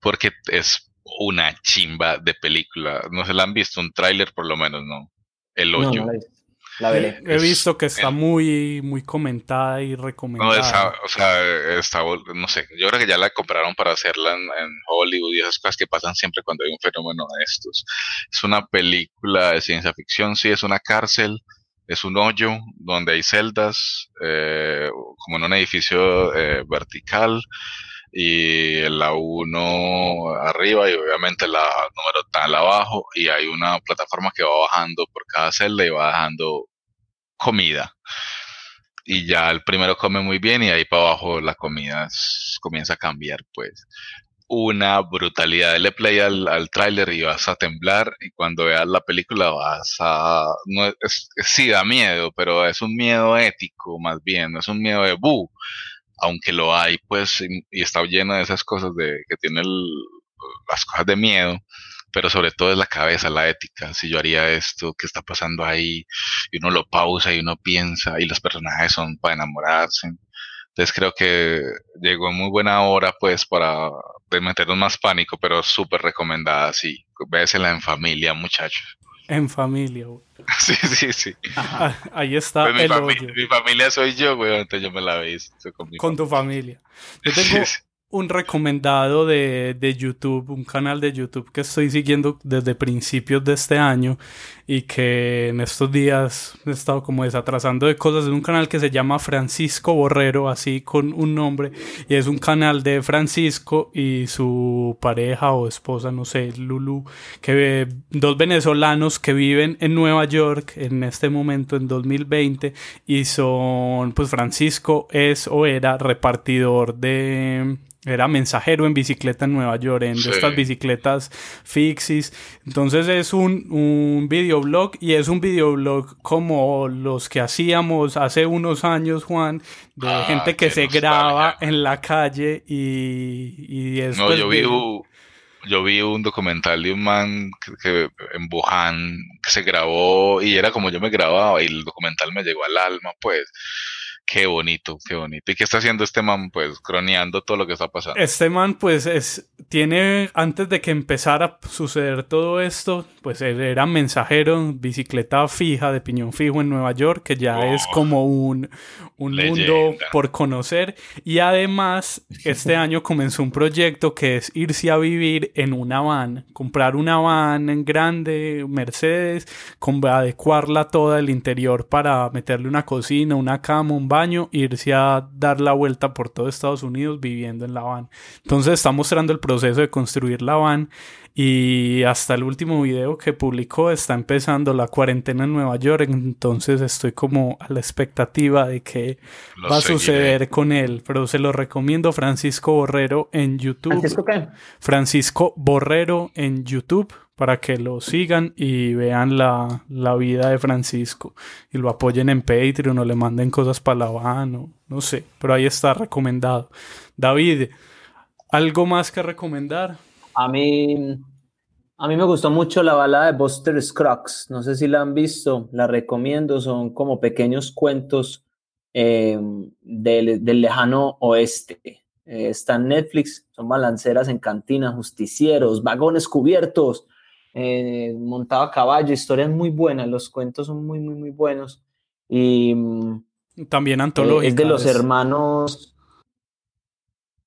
porque es una chimba de película. No se la han visto, un tráiler por lo menos, ¿no? El No, Hoyo. no la he visto. La veré. He visto que está muy, muy comentada y No, recomendada. esa, o sea, está, no sé, yo creo que ya la compraron para hacerla en, en Hollywood y esas cosas que pasan siempre cuando hay un fenómeno de estos. Es una película de ciencia ficción, sí, es una cárcel, es un hoyo donde hay celdas, eh, como en un edificio eh, vertical y la 1 arriba y obviamente la número tal abajo y hay una plataforma que va bajando por cada celda y va dejando comida y ya el primero come muy bien y ahí para abajo la comida comienza a cambiar, pues. Una brutalidad. Dale play al, al tráiler y vas a temblar y cuando veas la película vas a... No, es, sí, da miedo, pero es un miedo ético más bien, no es un miedo de bu, aunque lo hay, pues, y, y está lleno de esas cosas de que tiene las cosas de miedo, pero sobre todo es la cabeza, la ética. Si yo haría esto, ¿qué está pasando ahí? Y uno lo pausa y uno piensa, y los personajes son para enamorarse. Entonces creo que llegó en muy buena hora, pues, para meternos más pánico, pero súper recomendada, sí. Vésela en familia, muchachos. En familia, güey. Sí, sí, sí. Ah, Ahí está Pues mi, el fami- hoyo. mi familia soy yo, güey, entonces yo me la visto con mi Con tu familia. Yo tengo un recomendado de, de YouTube, un canal de YouTube que estoy siguiendo desde principios de este año y que en estos días he estado como desatrasando de cosas. Es un canal que se llama Francisco Borrero, así con un nombre, y es un canal de Francisco y su pareja o esposa, no sé, Lulu, que dos venezolanos que viven en Nueva York en este momento, en 2020, y son, pues Francisco es o era repartidor de era mensajero en bicicleta en Nueva York, en Sí. estas bicicletas fixis. Entonces es un, un videoblog y es un videoblog como los que hacíamos hace unos años, Juan, de Ah, gente que se graba en la calle y, y es No, pues, yo vi, yo vi un documental de un man que, que en Wuhan que se grabó y era como yo me grababa y el documental me llegó al alma, pues. Qué bonito, qué bonito. ¿Y qué está haciendo este man? Pues croneando todo lo que está pasando. Este man, pues, es, tiene, antes de que empezara a suceder todo esto, pues él era mensajero, bicicleta fija, de piñón fijo en Nueva York, que ya es como un, un mundo por conocer. Y además, este año comenzó un proyecto que es irse a vivir en una van, comprar una van en grande, Mercedes, con, adecuarla toda el interior para meterle una cocina, una cama, un baño, irse a dar la vuelta por todo Estados Unidos viviendo en la van. Entonces está mostrando el proceso de construir la van y hasta el último video que publicó está empezando la cuarentena en Nueva York, entonces estoy como a la expectativa de que Lo va a seguiré. suceder con él, pero se lo recomiendo Francisco Borrero en YouTube. ¿Francisco qué? Francisco Borrero en YouTube para que lo sigan y vean la, la vida de Francisco y lo apoyen en Patreon o le manden cosas para la van o no sé, pero ahí está recomendado. David, ¿algo más que recomendar? A mí, a mí me gustó mucho la balada de Buster Scruggs. No sé si la han visto, la recomiendo. Son como pequeños cuentos eh, del, del lejano oeste. Eh, está en Netflix, son balanceras en cantina, justicieros, vagones cubiertos, eh, montado a caballo, historias muy buenas. Los cuentos son muy, muy, muy buenos. Y mm, También eh, antológica. es de los hermanos.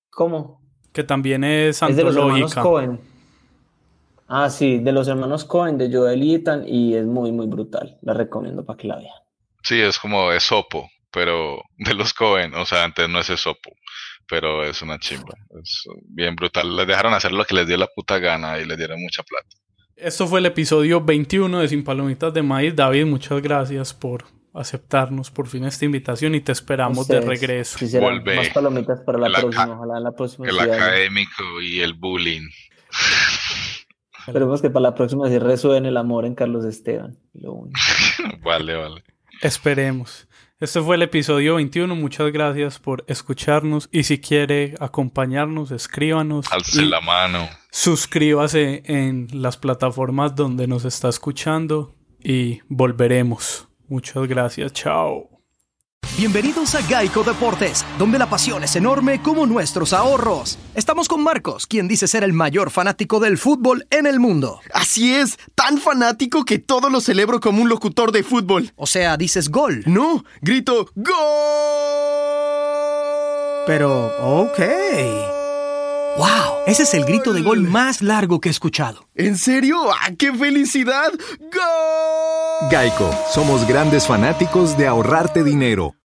¿Cómo? Que también es Es de los hermanos antológica. Cohen. Ah, sí, de los hermanos Cohen, de Joel y Ethan, y es muy, muy brutal. La recomiendo para que la vean. Sí, es como Esopo, pero de los Cohen, o sea, antes no es Esopo, pero es una chimba, es bien brutal. Les dejaron hacer lo que les dio la puta gana y les dieron mucha plata. Esto fue el episodio 21 de Sin Palomitas de Maíz. David, muchas gracias por aceptarnos por fin esta invitación y te esperamos de regreso. Volve. Más palomitas para la próxima, ojalá la próxima. El académico y el bullying. Esperemos que para la próxima sí resuene el amor en Carlos Esteban. vale, vale. Esperemos. Este fue el episodio 21. Muchas gracias por escucharnos. Y si quiere acompañarnos, escríbanos. Alce la mano. Suscríbase en las plataformas donde nos está escuchando. Y volveremos. Muchas gracias. Chao. Bienvenidos a Geico Deportes, donde la pasión es enorme como nuestros ahorros. Estamos con Marcos, quien dice ser el mayor fanático del fútbol en el mundo. Así es, tan fanático que todo lo celebro como un locutor de fútbol. O sea, dices gol. No, grito gol. Pero, ok. ¡Wow! Ese es el grito de gol más largo que he escuchado. ¿En serio? ¡Ah, qué felicidad! ¡Gol! Geico, somos grandes fanáticos de ahorrarte dinero.